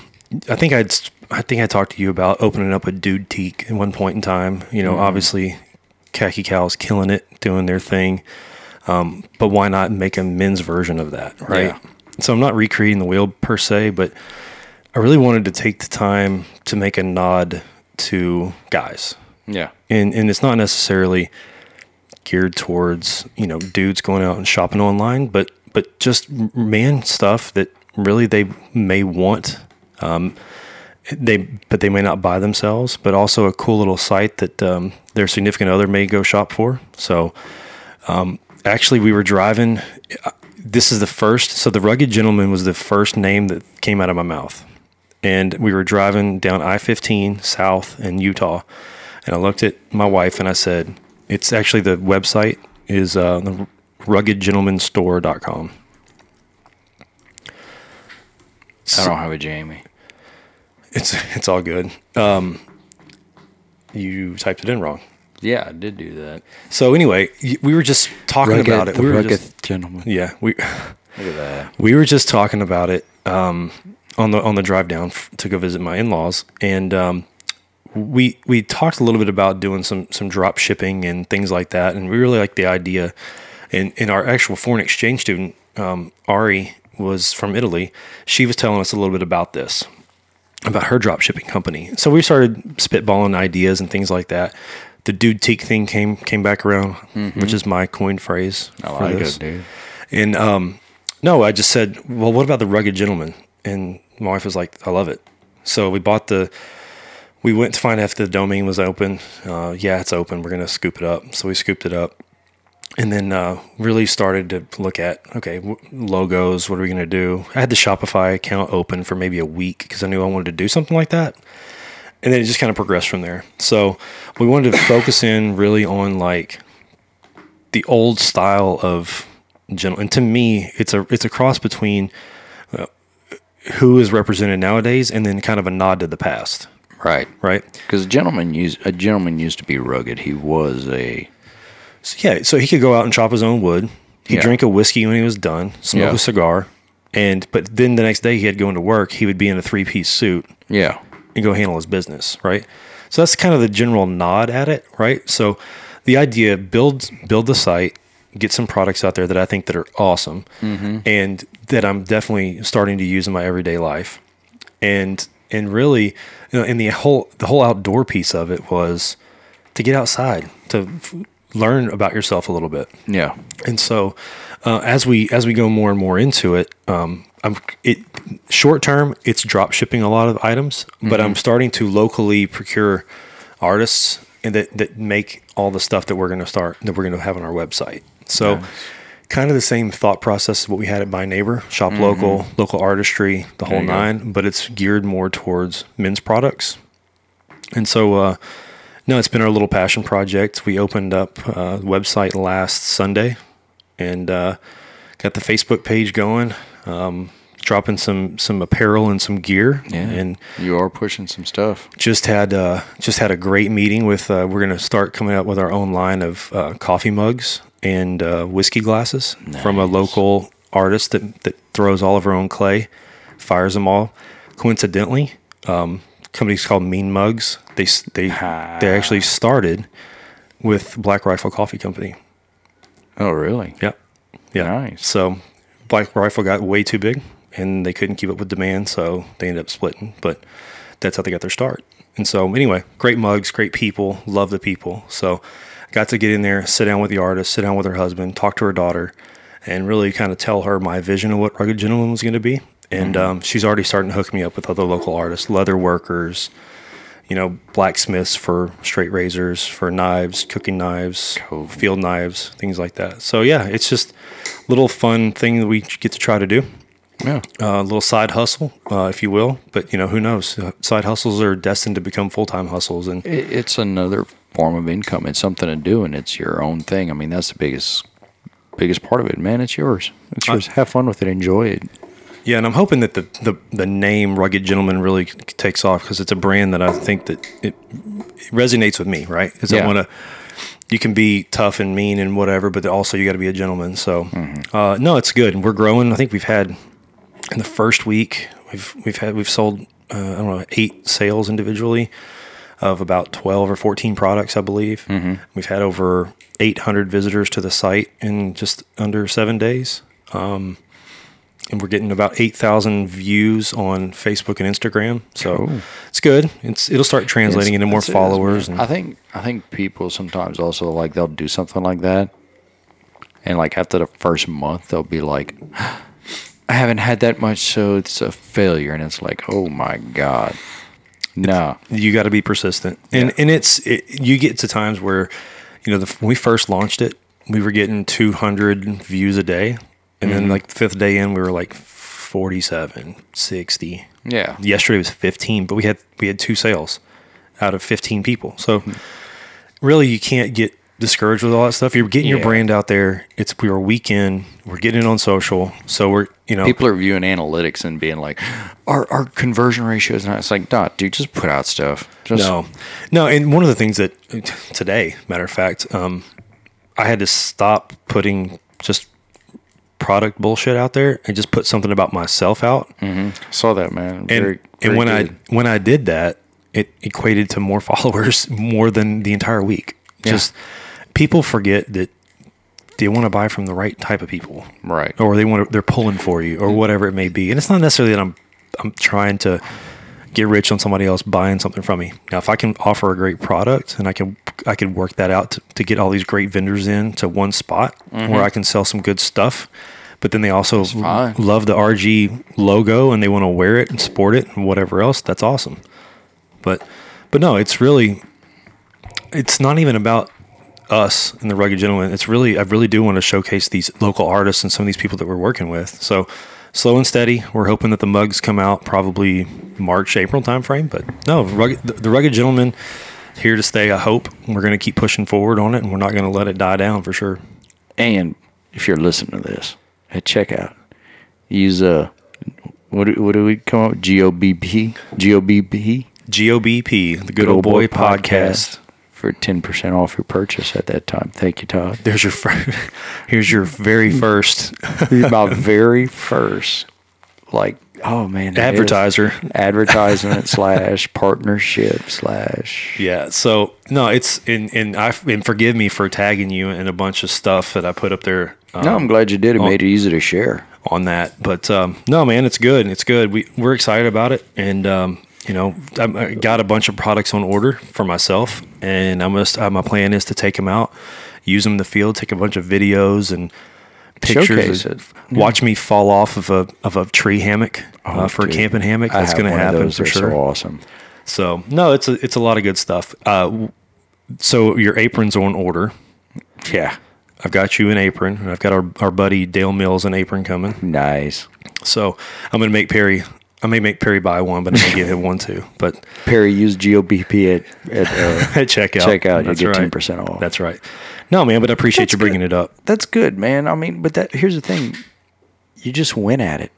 I think I'd I think I talked to you about opening up a dude teak at one point in time. You know, Mm-hmm. obviously, khaki cows killing it, doing their thing. Um, but why not make a men's version of that, right? Yeah. So I'm not recreating the wheel per se, but I really wanted to take the time to make a nod to guys Yeah. and and it's not necessarily geared towards you know dudes going out and shopping online, but but just man stuff that really they may want. Um, they but they may not buy themselves, but also a cool little site that um, their significant other may go shop for. So um, actually, we were driving. uh, This is the first. So the rugged gentleman was the first name that came out of my mouth, and we were driving down I fifteen south in Utah, and I looked at my wife and I said, "It's actually the website is uh, ruggedgentlemanstore.com." I don't have a Jamie. It's it's all good. Um, you typed it in wrong. Yeah, I did do that. So anyway, we were just talking about it. the We were rugged just, gentleman. yeah, we Look at that. we were just talking about it um, on the on the drive down f- to go visit my in laws, and um, we we talked a little bit about doing some some drop shipping and things like that, and we really liked the idea. And and our actual foreign exchange student um, Ari was from Italy. She was telling us a little bit about this about her drop shipping company. So we started spitballing ideas and things like that. The dude teak thing came came back around, which is my coined phrase. I like this. it, dude. And um, no, I just said, well, what about the rugged gentleman? And my wife was like, I love it. So we bought the. We went to find out if the domain was open. Uh, yeah, it's open. We're gonna scoop it up. So we scooped it up, and then uh, really started to look at okay w- logos. What are we gonna do? I had the Shopify account open for maybe a week because I knew I wanted to do something like that and then it just kind of progressed from there. So we wanted to focus in really on like the old style of general. And to me, it's a it's a cross between. Uh, who is represented nowadays, and then kind of a nod to the past, Right. right? Because a gentleman used a gentleman used to be rugged. He was a So, yeah, so he could go out and chop his own wood. He'd Yeah. drink a whiskey when he was done, smoke Yeah. a cigar, and but then the next day he had going to go into work. He would be in a three piece suit yeah. and go handle his business, right? So that's kind of the general nod at it, right? So the idea build build the site, get some products out there that I think that are awesome, mm-hmm. and that I'm definitely starting to use in my everyday life, and and really, you know, and the whole the whole outdoor piece of it was to get outside to f- learn about yourself a little bit. Yeah. And so, uh, as we as we go more and more into it, um, I'm it short term. It's drop shipping a lot of items, but I'm starting to locally procure artists and that that make all the stuff that we're going to start that we're going to have on our website. So, kind of the same thought process as what we had at My Neighbor, shop local, local artistry, the whole you go. nine. But it's geared more towards men's products. And so, uh, no, it's been our little passion project. We opened up uh, the website last Sunday and uh, got the Facebook page going, um, dropping some some apparel and some gear. Yeah. And You are pushing some stuff. just had uh, just had a great meeting with. Uh, we're going to start coming out with our own line of uh, coffee mugs and uh, whiskey glasses from a local artist that that throws all of her own clay, fires them all. Coincidentally, um, company's called Mean Mugs. They they Ah. they actually started with Black Rifle Coffee Company. Oh, really? Yep. Yeah. Nice. So Black Rifle got way too big and they couldn't keep up with demand, so they ended up splitting. But that's how they got their start. And so anyway, great mugs, great people, love the people. So got to get in there, sit down with the artist, sit down with her husband, talk to her daughter, and really kind of tell her my vision of what Rugged Gentleman was going to be. And um, she's already starting to hook me up with other local artists, leather workers, you know, blacksmiths for straight razors, for knives, cooking knives, Cool. field knives, things like that. So yeah, it's just a little fun thing that we get to try to do. Yeah. A little side hustle, uh, if you will. But you know, who knows? Uh, Side hustles are destined to become full time hustles, and it's another form of income. It's something to do, and it's your own thing. I mean, that's the biggest biggest part of it, man. It's yours. It's yours. Have fun with it. Enjoy it. Yeah. And I'm hoping that the the, the name Rugged Gentleman really takes off because it's a brand that I think that it, it resonates with me, right? Because Yeah. I want to. You can be tough and mean and whatever, but also you got to be a gentleman. So, uh, no, it's good. And we're growing. I think we've had in the first week we've we've had we've sold uh, I don't know eight sales individually of about twelve or fourteen products, I believe. Mm-hmm. We've had over eight hundred visitors to the site in just under seven days. Um, and we're getting about eight thousand views on Facebook and Instagram, so Cool. it's good. It's it'll start translating It's- into more followers. I think I think people sometimes also like they'll do something like that, and like after the first month they'll be like, "I haven't had that much, so it's a failure." And it's like, "Oh my god, no." you got to be persistent and and it's it, you get to times where you know the, when we first launched it we were getting 200 views a day and then like the fifth day in we were like 47 60 Yeah, yesterday was 15 but we had we had two sales out of 15 people. So really you can't get discouraged with all that stuff. You're getting your brand out there. It's we are a weekend we're getting it on social. So we're you know people are viewing analytics and being like, "Our our conversion ratio is not." It's like, dot dude, just put out stuff." Just, No, no. And one of the things that today, matter of fact, um, I had to stop putting just product bullshit out there and just put something about myself out. Mm-hmm. saw that man. And Very, and when good. I when I did that, it equated to more followers more than the entire week. Yeah. Just people forget that they want to buy from the right type of people right, or they want to, they're pulling for you or whatever it may be. And it's not necessarily that I'm I'm trying to get rich on somebody else buying something from me. Now, if I can offer a great product and I can I can work that out to, to get all these great vendors in to one spot mm-hmm. where I can sell some good stuff, but then they also love the RG logo and they want to wear it and sport it and whatever else. That's awesome. But but no, it's really it's not even about us and the rugged gentleman it's really i really do want to showcase these local artists and some of these people that we're working with so slow and steady we're hoping that the mugs come out probably march april timeframe but no rugged, the, rugged gentleman here to stay i hope we're going to keep pushing forward on it and we're not going to let it die down for sure And if you're listening to this at checkout, use uh What do, what do we come up? with? GOBP, GOBP, GOBP, the Good Old Boy Podcast. For ten percent off your purchase at that time. Thank you, Todd. There's your fir- here's your very first My very first, like, oh man, advertiser. advertisement slash partnership slash. Yeah. So no, it's and and I and forgive me for tagging you in a bunch of stuff that I put up there. Um, No, I'm glad you did. It oh. made it easy to share. on that. But um, no, man, it's good. It's good. We we're excited about it, and um, you know, I'm- got a bunch of products on order for myself, and I'm just uh, my plan is to take them out, use them in the field, take a bunch of videos and pictures. Of-. Watch me fall off of a of a tree hammock uh, for Oh, dude. a camping hammock. I That's going to happen for sure. So awesome. So no, it's a it's a lot of good stuff. Uh, so your aprons on order. Yeah, I've got you an apron, and I've got our, our buddy Dale Mills an apron coming. nice. So I'm gonna make Perry. I may make Perry buy one, but I'm gonna give him one too. But Perry, use GOBP at at uh, at checkout, checkout. You That's get right. ten percent off. That's right. No, man, but I appreciate That's you bringing it up. that's good, man. I mean, but that here's the thing: you just went at it.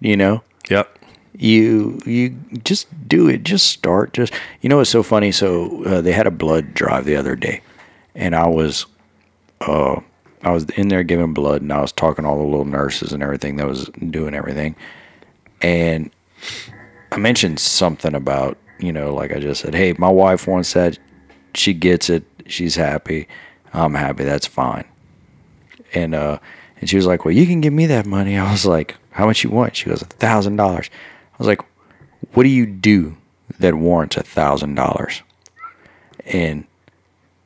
You know, Yep. you you just do it. Just start. Just you know, it's so funny. So uh, they had a blood drive the other day, and I was, uh, I was in there giving blood, and I was talking to all the little nurses and everything that was doing everything, and I mentioned something about you know, like I just said, hey, my wife wants that. She gets it. She's happy. I'm happy. That's fine. And uh, and she was like, well, you can give me that money. I was like, how much you want? She goes, a thousand dollars. I was like, what do you do that warrants a thousand dollars? And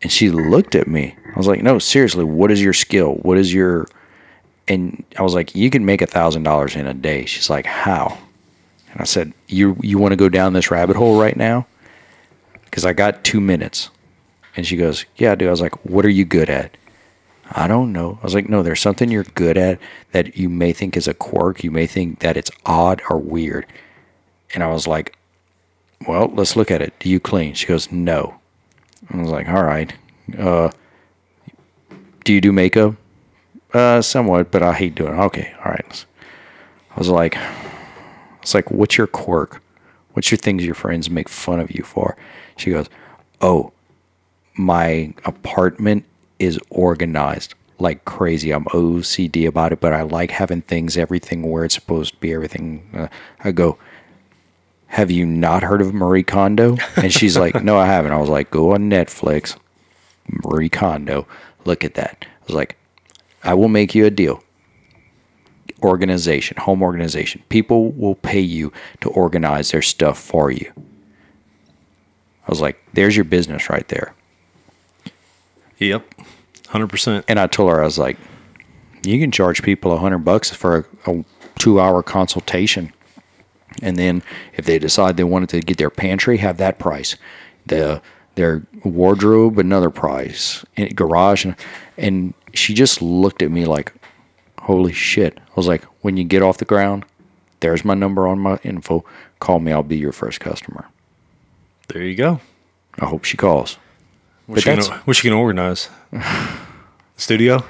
and she looked at me. I was like, no, seriously, what is your skill? What is your and I was like, you can make a thousand dollars in a day. She's like, how? And I said, you you want to go down this rabbit hole right now? Because I got two minutes. And she goes, yeah, do. I was like, what are you good at? I don't know. I was like, no, there's something you're good at that you may think is a quirk. You may think that it's odd or weird. And I was like, well, let's look at it. Do you clean? She goes, no. I was like, all right. Uh, do you do makeup? Uh, somewhat, but I hate doing it. Okay, all right. I was like, it's like, what's your quirk? What's your things your friends make fun of you for? She goes, oh, my apartment is organized like crazy. I'm OCD about it, but I like having things, everything where it's supposed to be, everything. Uh, I go, have you not heard of Marie Kondo? And she's like, no, I haven't. I was like, go on Netflix, Marie Kondo, look at that. I was like, I will make you a deal. Organization, home organization. People will pay you to organize their stuff for you. I was like, there's your business right there. Yep. Hundred percent. And I told her, I was like, you can charge people a hundred bucks for a, a two hour consultation. And then if they decide they wanted to get their pantry, have that price. The their wardrobe, another price. And garage and, and she just looked at me like, Holy shit. I was like, when you get off the ground, there's my number on my info. Call me, I'll be your first customer. There you go. I hope she calls. What But you gonna, what you gonna organize? Studio.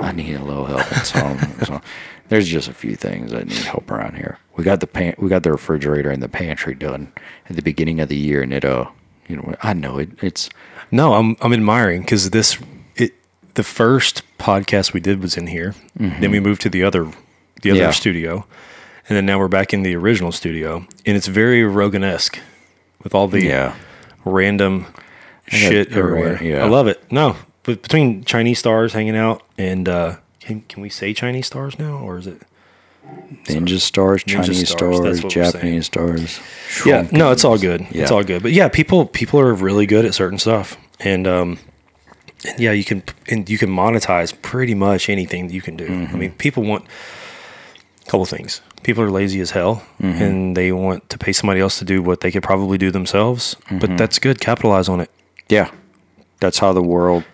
I need a little help. So, so there's just a few things I need help around here. We got the pan- we got the refrigerator and the pantry done at the beginning of the year, and it uh, you know, I know it. It's No, I'm I'm admiring because this the first podcast we did was in here. Then we moved to the other the other Mm-hmm. Yeah. studio, and then now we're back in the original studio, and it's very Rogan esque with all the yeah, random shit everywhere. yeah. I love it. No, but between Chinese stars hanging out and uh, can can we say Chinese stars now or is it? ninja stars, Ninja Chinese stars, stars, what we're saying. Japanese stars. Yeah, no, it's all good. Yeah. It's all good. But yeah, people people are really good at certain stuff, and um, and yeah, you can and you can monetize pretty much anything that you can do. Mm-hmm. I mean, people want a couple things. People are lazy as hell, Mm-hmm. and they want to pay somebody else to do what they could probably do themselves. Mm-hmm. But that's good. Capitalize on it. Yeah, that's how the world.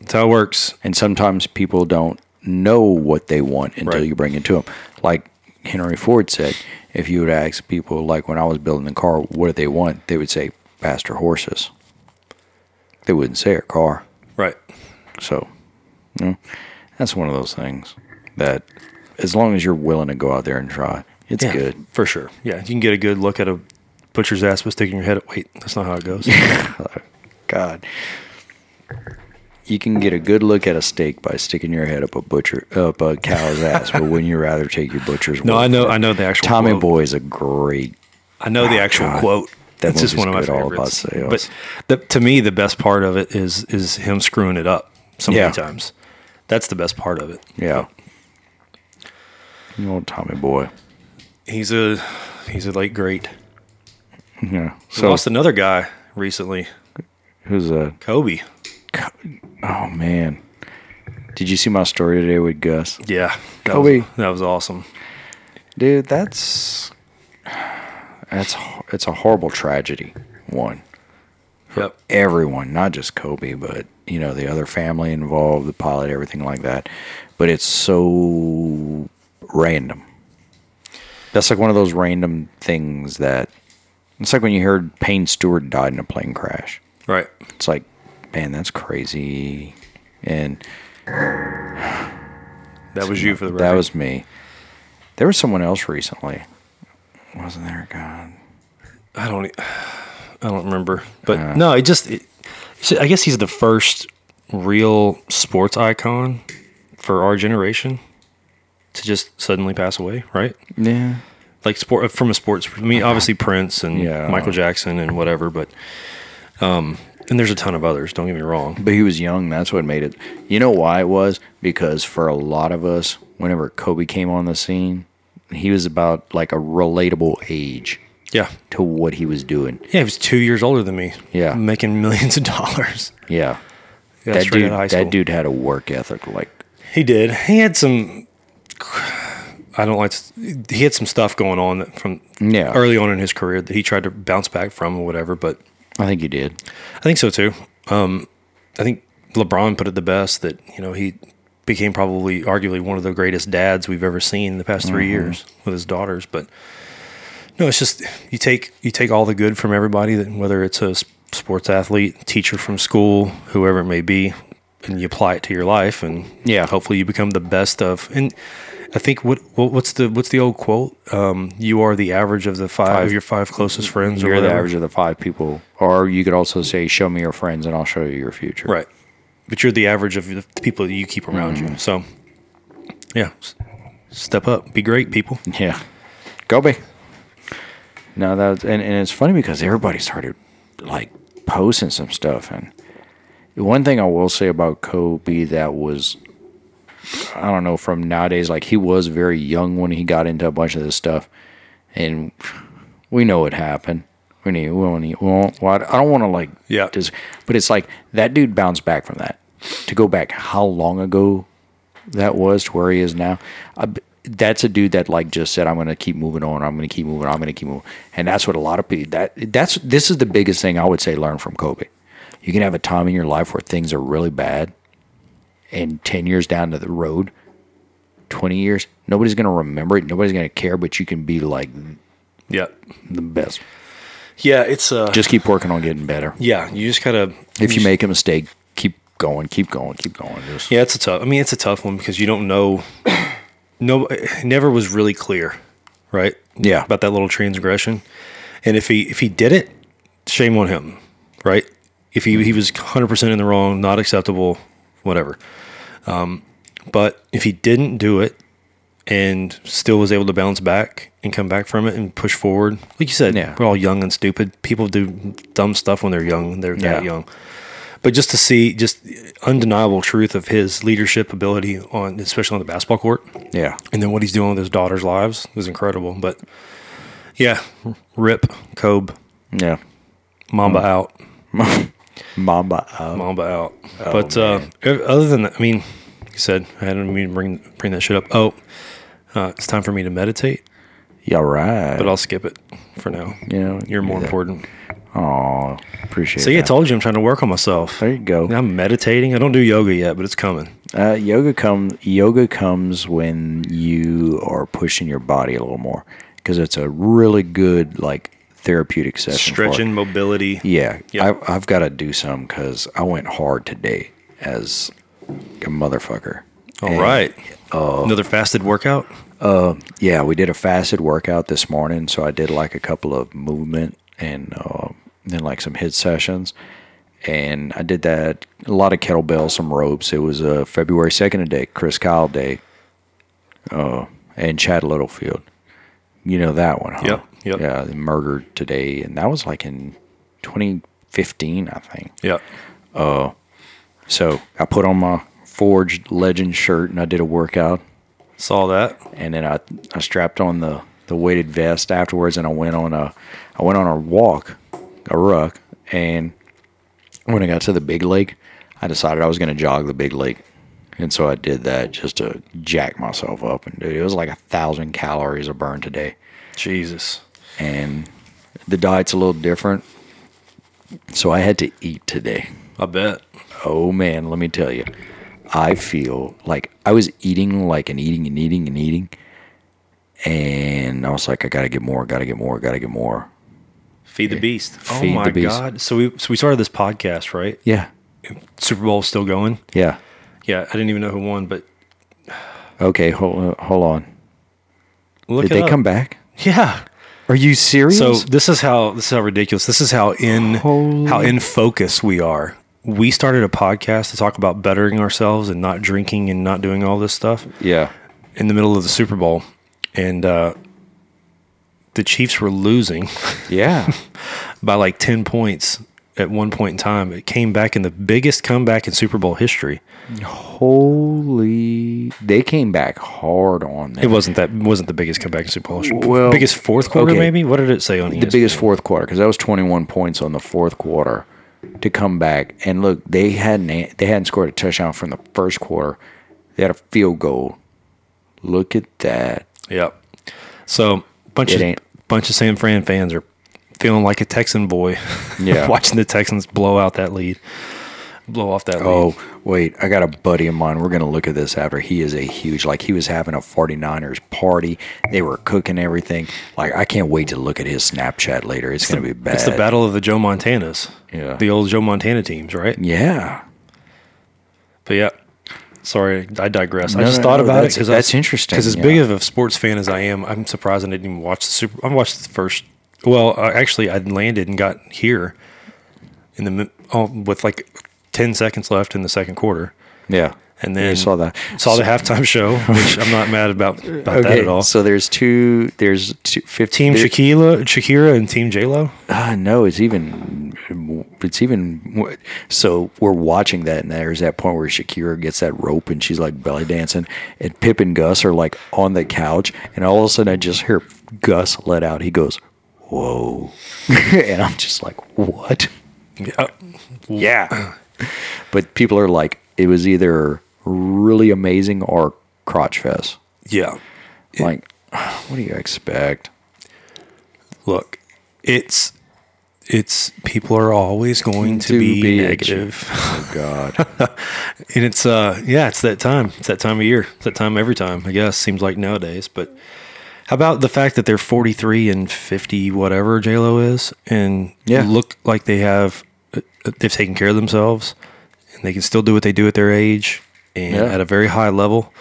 That's how it works. And sometimes people don't know what they want until Right. you bring it to them. Like Henry Ford said, if you would ask people, like when I was building the car, what do they want? They would say faster horses. They wouldn't say a car. So, you know, that's one of those things that, as long as you're willing to go out there and try, It's Yeah, good. for sure. Yeah, you can get a good look at a butcher's ass by sticking your head. Wait, that's not how it goes. God. You can get a good look at a steak by sticking your head up a butcher up a cow's ass, but wouldn't you rather take your butcher's No, I know- I know the actual Tommy quote. Boy is a great I know the Oh, actual God. quote. That That's just one of my good all about favorites. But the, to me, the best part of it is is him screwing it up so many Yeah. times. That's the best part of it. yeah. You old Tommy Boy. He's a he's a late great. Yeah. So, So lost another guy recently, who's a Kobe. oh man. Did you see my story today with Gus? Yeah, that Kobe. Was, that was awesome. Dude, that's that's it's a horrible tragedy. One. Yep. everyone, not just Kobe, but you know the other family involved, the pilot, everything like that. But it's so random. That's like one of those random things that it's like when you heard Payne Stewart died in a plane crash. Right. It's like, man, that's crazy. And That was you for the record. that was me. There was someone else recently. Wasn't there? God. I don't. e- I don't remember. But Uh. no, it just. It, I guess he's the first real sports icon for our generation to just suddenly pass away. Right. Yeah. Like sport from a sports. I mean, obviously Prince and Yeah. Michael Jackson and whatever, but um, and there's a ton of others. Don't get me wrong. But he was young. That's what made it. You know why it was? Because for a lot of us, whenever Kobe came on the scene, he was about like a relatable age Yeah. to what he was doing. Yeah, he was two years older than me. Yeah. making millions of dollars. Yeah. Yeah, that dude that dude had a work ethic like He did. He had some. I don't like. To, he had some stuff going on that from Yeah. early on in his career that he tried to bounce back from or whatever. But I think he did. I think so too. Um, I think LeBron put it the best that you know he became probably arguably one of the greatest dads we've ever seen in the past 3 years with his daughters. But no, it's just you take you take all the good from everybody that whether it's a sports athlete, teacher from school, whoever it may be, and you apply it to your life, and Yeah. hopefully you become the best of. And I think what, what what's the what's the old quote? Um, you are the average of the five, Five. of your five closest friends. or You're the average of the five people. Or you could also say, show me your friends and I'll show you your future. Right. But you're the average of the people that you keep around Mm-hmm. you. So, yeah, step up, be great, people. Yeah. Kobe. No, that was, and, and it's funny because everybody started like posting some stuff. And one thing I will say about Kobe that was, I don't know, from nowadays, like he was very young when he got into a bunch of this stuff. And we know what happened. We need, we we won't, well, I don't want to like, Yeah. just, but it's like that dude bounced back from that. To go back how long ago that was to where he is now. I, that's a dude that like just said, "I'm going to keep moving on. I'm going to keep moving. on, I'm going to keep moving." And that's what a lot of people. That that's this is the biggest thing I would say. Learn from Kobe. You can have a time in your life where things are really bad, and ten years down to the road, twenty years, nobody's going to remember it. Nobody's going to care. But you can be like Yeah. the best. Yeah, it's uh Just keep working on getting better. yeah, you just gotta If you make a mistake, keep going. Keep going. Keep going. Just Yeah, it's a tough I mean it's a tough one because you don't know no never was really clear, right? Yeah. About that little transgression. And if he if he did it, shame on him, right? If he he was 100% in the wrong, not acceptable, whatever. Um but if he didn't do it and still was able to bounce back and come back from it and push forward. Like you said, Yeah. we're all young and stupid. People do dumb stuff when they're young, they're that young. But just to see just undeniable truth of his leadership ability on especially on the basketball court yeah. and then what he's doing with his daughter's lives is incredible. But yeah, rip, Kobe, Yeah. Mamba out, Mamba. out. Mamba out. Oh, but uh, other than that, I mean, you said, I didn't mean to bring bring that shit up. Oh, uh, it's time for me to meditate, Yeah. Right. but I'll skip it for now. Yeah, You're more yeah. important. Oh, appreciate. It. See, I told you I'm trying to work on myself. There you go. I'm meditating. I don't do yoga yet, but it's coming. Uh, yoga come yoga comes when you are pushing your body a little more because it's a really good like therapeutic session. for. Stretching, mobility. Yeah, Yeah. I, I've got to do some because I went hard today as a motherfucker. All And right. Uh, Another fasted workout. Uh, yeah, we did a fasted workout this morning, so I did like a couple of movement and uh, then like some HIIT sessions, and I did that a lot of kettlebells, some ropes. It was uh, February second day, Chris Kyle Day, uh, and Chad Littlefield. You know that one, huh? Yep, yep. Yeah, they murdered today, and that was like in 2015, I think. Yeah. Uh, So I put on my Forged Legend shirt and I did a workout. Saw that. and then I, I strapped on the, the weighted vest afterwards and I went on a I went on a walk, a ruck, and when I got to the big lake, I decided I was gonna jog the big lake. And so I did that just to jack myself up and dude, it was like a thousand calories of burn today. Jesus. And the diet's a little different. So I had to eat today. I bet. Oh man, let me tell you. I feel like I was eating like and eating and eating and eating. And I was like, I gotta get more, gotta get more, gotta get more. Feed the beast. Feed oh my the beast. god. So we so we started this podcast, right? Yeah. Super Bowl's still going. Yeah. Yeah, I didn't even know who won, but Okay, hold, uh, hold on. look Did it they up. come back? Yeah. Are you serious? So this is how this is how ridiculous. This is how in Holy- how in focus we are. We started a podcast to talk about bettering ourselves and not drinking and not doing all this stuff yeah. in the middle of the Super Bowl, and uh, the Chiefs were losing Yeah. by like ten points at one point in time. It came back in the biggest comeback in Super Bowl history. Holy. They came back hard on that. It wasn't that wasn't the biggest comeback in Super Bowl history. Well, biggest fourth quarter okay. maybe. What did it say on the ESPN? biggest fourth quarter because that was 21 points on the fourth quarter to come back and look they hadn't they hadn't scored a touchdown from the first quarter they had a field goal look at that Yep. So bunch It of ain't- bunch of San Fran fans are feeling like a Texan boy. Yeah. watching the Texans blow out that lead, blow off that oh, lead. oh wait i got a buddy of mine we're gonna look at this after he is a huge like he was having a 49ers party they were cooking everything like i can't wait to look at his snapchat later it's, gonna be bad It's the battle of the Joe Montanas. Yeah. The old Joe Montana teams, right? yeah But yeah. Sorry, I digress. I just no, thought no, about it that's- because that's interesting, Because as yeah. big of a sports fan as I am, I'm surprised I didn't even watch the Super. I watched the first. Well, uh, actually, I landed and got here in the oh, with like ten seconds left in the second quarter, yeah and then I saw that. Saw the halftime show, which I'm not mad about about that at all. so there's two there's two, 15 Team Shakira, Shakira, and Team J Lo. Ah, no, it's even it's even so we're watching that and there's that point where Shakira gets that rope and she's like belly dancing and Pip and Gus are like on the couch and all of a sudden I just hear Gus let out. He goes, "Whoa," and I'm just like, "What?" Yeah, Yeah, but people are like, it was either really amazing or crotch fest. yeah. Like, what do you expect? Look, it's it's people are always going to, To be, be negative. Oh God. and it's uh yeah it's that time it's that time of year it's that time every time i guess seems like nowadays but how about the fact that they're 43 and 50 whatever j-lo is and Yeah. look like they have uh, they've taken care of themselves and they can still do what they do at their age and Yeah. at a very high level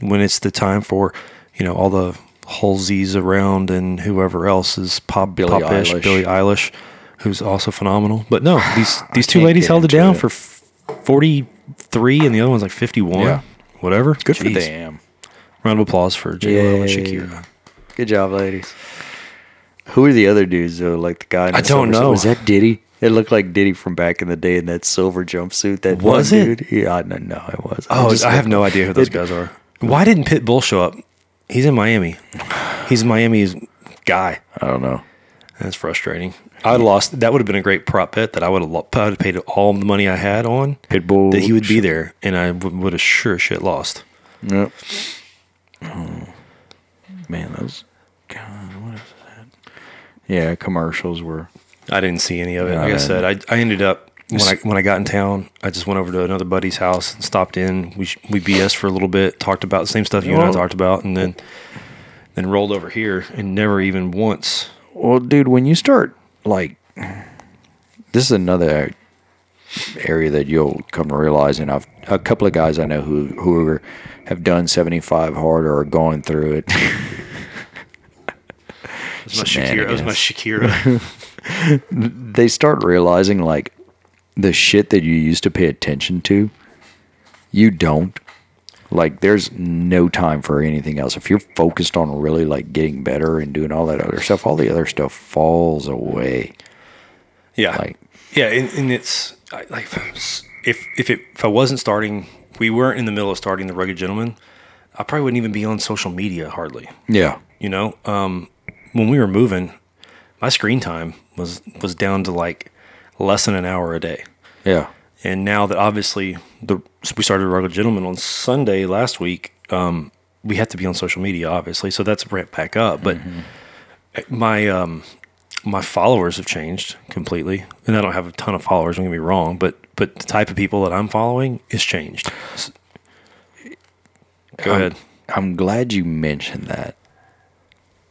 when it's the time for you know all the Halseys around and whoever else is pop Billie popish Eilish. Billie Eilish who's also phenomenal but no these these two ladies held it down it. for 43 and the other one's like 51 Yeah. whatever Good for them. round of applause for j-lo and shakira Good job, ladies. Who are the other dudes though? Like the guy. In the I don't suit? know. Was that Diddy? It looked like Diddy from back in the day in that silver jumpsuit. That Was one it? Dude. Yeah, no, no, it was. oh just i have no idea who those it- guys are why didn't pitbull show up he's in miami he's miami's guy I don't know. That's frustrating. I lost. That would have been a great prop bet that I would have, lo- I would have paid all the money I had on Pitbull. that he would be there, and I w- would have sure shit lost. Yep. Oh, man, those. God, what is that? Yeah, commercials were. I didn't see any of it. Like I I said, I, I ended up when I when I got in town, I just went over to another buddy's house and stopped in. We we BS for a little bit, talked about the same stuff you and I talked about, and then then rolled over here and never even once. Well, dude, when you start like, this is another area that you'll come to realize, and I've a couple of guys I know who who are, have done 75 hard or are going through it. Was my Shakira. That was my Shakira. they start realizing like the shit that you used to pay attention to, you don't. Like there's no time for anything else. If you're focused on really like getting better and doing all that other stuff, all the other stuff falls away. yeah, Like yeah, and, and it's like if if it if I wasn't starting, we weren't in the middle of starting the Rugged Gentleman, I probably wouldn't even be on social media hardly. yeah, You know, um, when we were moving, my screen time was was down to like less than an hour a day. yeah, And now that obviously the we started Rugged Gentleman on Sunday last week, um, we have to be on social media, obviously. So that's ramped back up. But my um, my followers have changed completely, and I don't have a ton of followers. Don't get me wrong, but but the type of people that I'm following is changed. Go I'm- ahead. I'm glad you mentioned that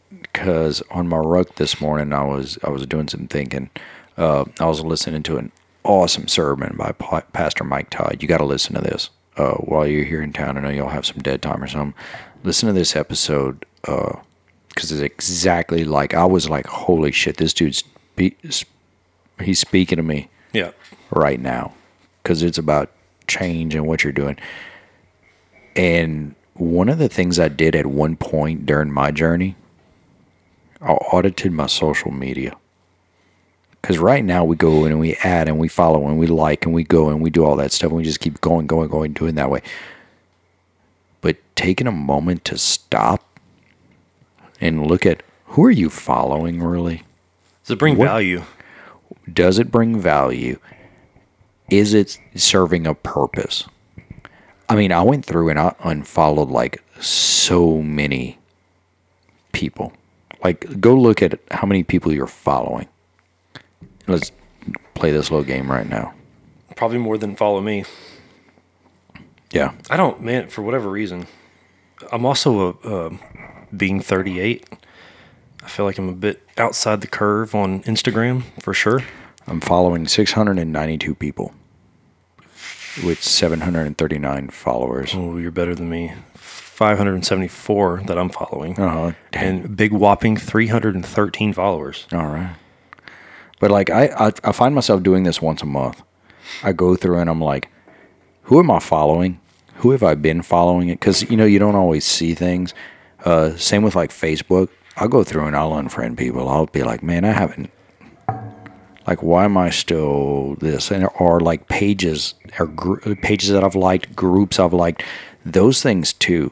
because on my ruck this morning, I was I was doing some thinking. Uh, I was listening to an awesome sermon by Pa- Pastor Mike Todd. You got to listen to this uh, while you're here in town. I know you'll have some dead time or something. Listen to this episode because it's exactly like I was like, "Holy shit, this dude's spe- he's speaking to me." Yeah. right now because it's about change and what you're doing. And one of the things I did at one point during my journey, I audited my social media. Because right now we go and we add and we follow and we like and we go and we do all that stuff and we just keep going, going, going, doing that way. But taking a moment to stop and look at who are you following really? Does it bring What- value? does it bring value? Is it serving a purpose? I mean, I went through and I unfollowed like so many people. Like, go look at how many people you're following. Let's play this little game right now. Probably more than follow me. Yeah. I don't, man, for whatever reason. I'm also a, being 38. I feel like I'm a bit outside the curve on Instagram for sure. I'm following 692 people with 739 followers. Oh, you're better than me. 574 that I'm following. Uh-huh. And big whopping 313 followers. All right. But like I, I I find myself doing this once a month. I go through and I'm like, who am I following? Who have I been following it? Because you know you don't always see things. Uh, same with like Facebook. I'll go through and I'll unfriend people. I'll be like, man, I haven't. Like, why am I still this? And or like pages or gr- pages that I've liked, groups I've liked, those things too.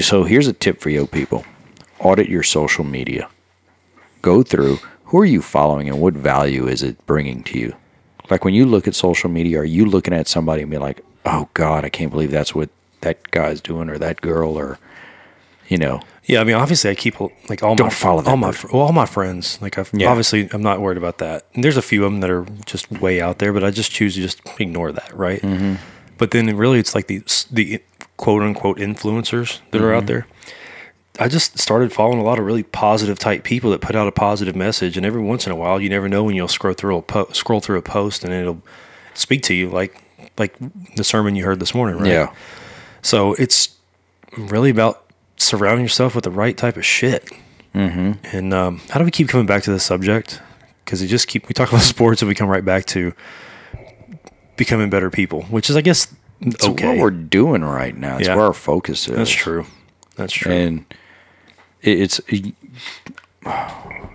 So here's a tip for you people: audit your social media go through who are you following and what value is it bringing to you like when you look at social media are you looking at somebody and be like oh god i can't believe that's what that guy's doing or that girl or you know Yeah, I mean, obviously, I keep like all my Don't follow that all my well, all my friends. Like, I've, Yeah. obviously, I'm not worried about that. And there's a few of them that are just way out there, but I just choose to just ignore that, right? Mm-hmm. But then, really, it's like the the quote unquote influencers that are out there. I just started following a lot of really positive type people that put out a positive message, and every once in a while, you never know when you'll scroll through a po- scroll through a post and it'll speak to you, like like the sermon you heard this morning, right? yeah So it's really about surrounding yourself with the right type of shit. Mm-hmm. And um, how do we keep coming back to this subject? Because we just keep we talk about sports and we come right back to becoming better people, which is, I guess, it's okay. what we're doing right now it's Yeah. where our focus is That's true. That's true. and it's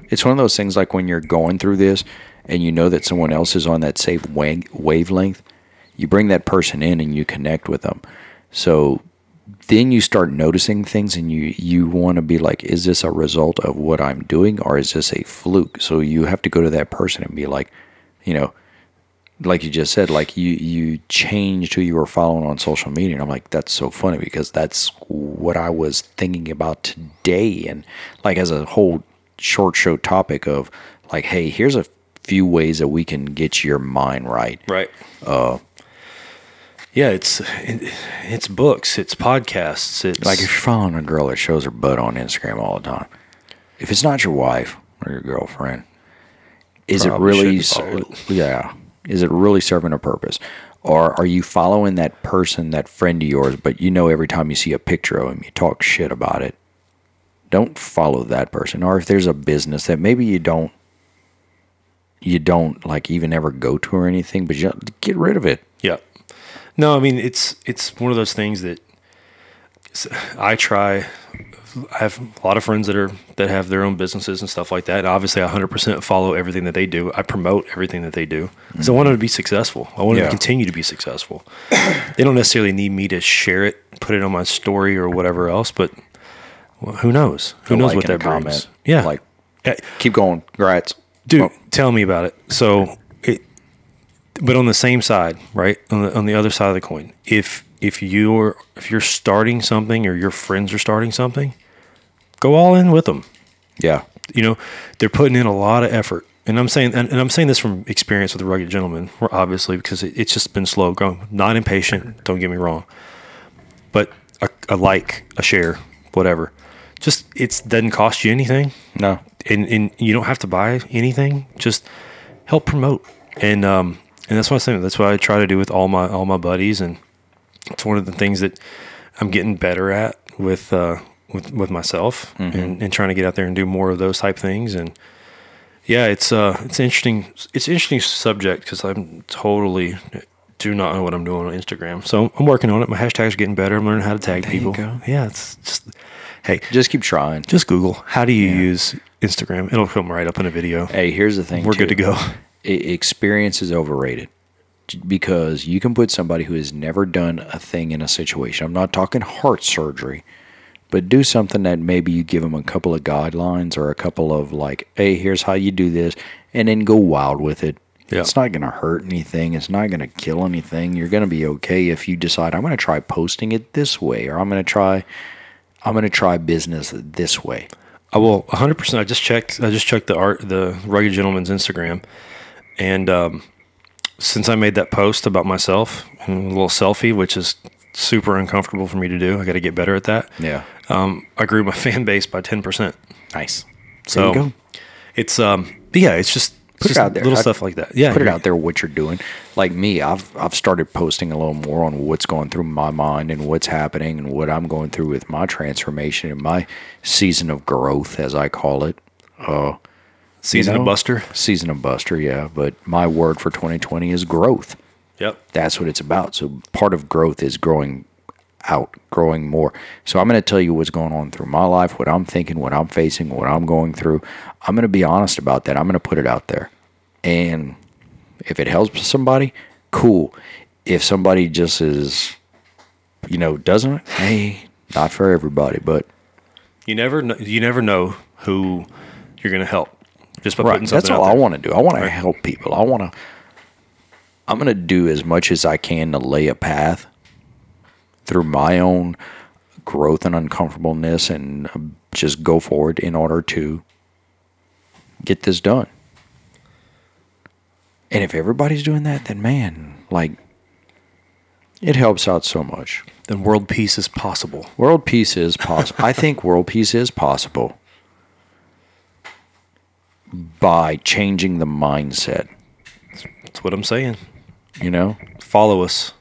it's one of those things like when you're going through this and you know that someone else is on that same wa- wavelength you bring that person in and you connect with them. So then you start noticing things and you you want to be like is this a result of what i'm doing or is this a fluke? So you have to go to that person and be like you know like you just said, like you you changed who you were following on social media, and I'm like, that's so funny because that's what I was thinking about today, and like as a whole short show topic of like, hey, here's a few ways that we can get your mind right. right. Uh, yeah, it's it's books, it's podcasts, it's Like if you're following a girl that shows her butt on Instagram all the time, if it's not your wife or your girlfriend, is Probably it really? shouldn't yeah. Is it really serving a purpose? Or are you following that person, that friend of yours, but you know every time you see a picture of him, you talk shit about it? Don't follow that person. Or if there's a business that maybe you don't, you don't like even ever go to or anything, but you get rid of it. Yeah. No, I mean it's it's one of those things that I try. I have a lot of friends that are that have their own businesses and stuff like that. And obviously, I 100% follow everything that they do. I promote everything that they do because I want them to be successful. I want them Yeah. to continue to be successful. they don't necessarily need me to share it, put it on my story or whatever else. But well, who knows? Who knows like what that brings? Yeah, Like, Yeah. keep going. Congrats. dude Well, tell me about it so it but on the same side right on the, on the other side of the coin if if you're if you're starting something or your friends are starting something go all in with them yeah. you know they're putting in a lot of effort and i'm saying and, and i'm saying this from experience with the rugged gentleman obviously because it, it's just been slow going not impatient don't get me wrong but a, a like a share whatever just it doesn't cost you anything No. and and you don't have to buy anything. Just help promote, and um, and that's what I'm saying. That's what I try to do with all my all my buddies, and it's one of the things that I'm getting better at with uh, with with myself, and, and trying to get out there and do more of those type things. And yeah, it's uh, it's interesting. It's an interesting subject because I'm totally do not know what I'm doing on Instagram. So I'm working on it. My hashtag's are getting better. I'm learning how to tag you people. Yeah, it's just hey, Just keep trying. just Google how do you use Instagram. It'll come right up in a video. Hey, here's the thing. We're good to go. Experience is overrated because you can put somebody who has never done a thing in a situation. I'm not talking heart surgery, but do something that maybe you give them a couple of guidelines or a couple of like, hey, here's how you do this, and then go wild with it. Yeah. It's not going to hurt anything. It's not going to kill anything. You're going to be okay if you decide I'm going to try posting it this way, or I'm going to try, I'm going to try business this way. I will 100%. I just checked. I just checked the art, the rugged gentleman's Instagram, and um, since I made that post about myself and a little selfie, which is super uncomfortable for me to do, I got to get better at that. Yeah. Um, I grew my fan base by 10%. Nice. So you go. it's um, yeah, it's just Put it out there. little I- stuff like that. Yeah, put it out there what you're doing. Like me, I've I've started posting a little more on what's going through my mind and what's happening and what I'm going through with my transformation and my season of growth, as I call it. Uh, Season you know, of Buster. Season of Buster, yeah. But my word for 2020 is growth. Yep. That's what it's about. So part of growth is growing out, growing more. So I'm going to tell you what's going on through my life, what I'm thinking, what I'm facing, what I'm going through. I'm going to be honest about that. I'm going to put it out there. And if it helps somebody, cool. If somebody just is, you know, doesn't, hey, not for everybody, but You never know, you never know who you're going to help just by right. putting something That's all I want to do. I want to help people. I want to. I'm going to do as much as I can to lay a path through my own growth and uncomfortableness, and um, just go forward in order to get this done. And if everybody's doing that, then man, like, it helps out so much. Then world peace is possible. World peace is possible. I think world peace is possible by changing the mindset. That's what I'm saying. You know, Follow us.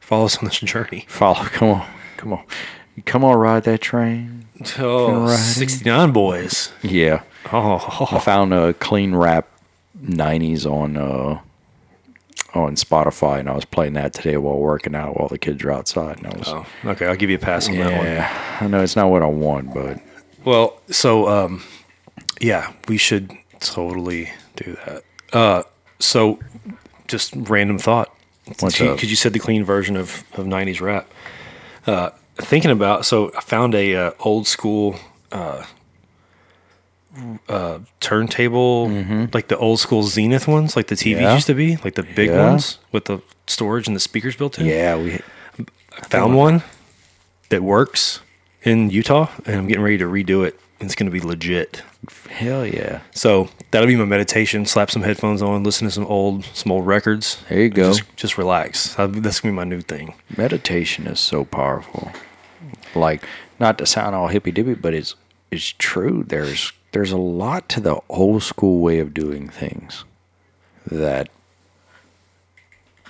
Follow us on this journey. follow. Come on, come on, come on, ride that train. Oh, Right. 69 boys. Yeah, Oh. I found a clean rap '90s on uh on Spotify, and I was playing that today while working out while the kids are outside. And I was, oh, okay. I'll give you a pass on that one. yeah, I know it's not what I want, but Well, so um, yeah, we should totally do that. Uh, so just random thought. Because you said the clean version of, of 90s rap. Uh, thinking about, so I found a uh, old school uh, uh, turntable, like the old school Zenith ones, like the TVs Mm-hmm. Yeah. used to be, like the big Yeah. ones with the storage and the speakers built in. yeah, we found one that works in Utah, and I'm getting ready to redo it. It's going to be legit. hell yeah. So that'll be my meditation. Slap some headphones on, listen to some old, some old records. There you go. Just, just relax. That's gonna be my new thing. meditation is so powerful. Like, not to sound all hippy dippy, but it's it's true. There's there's a lot to the old school way of doing things that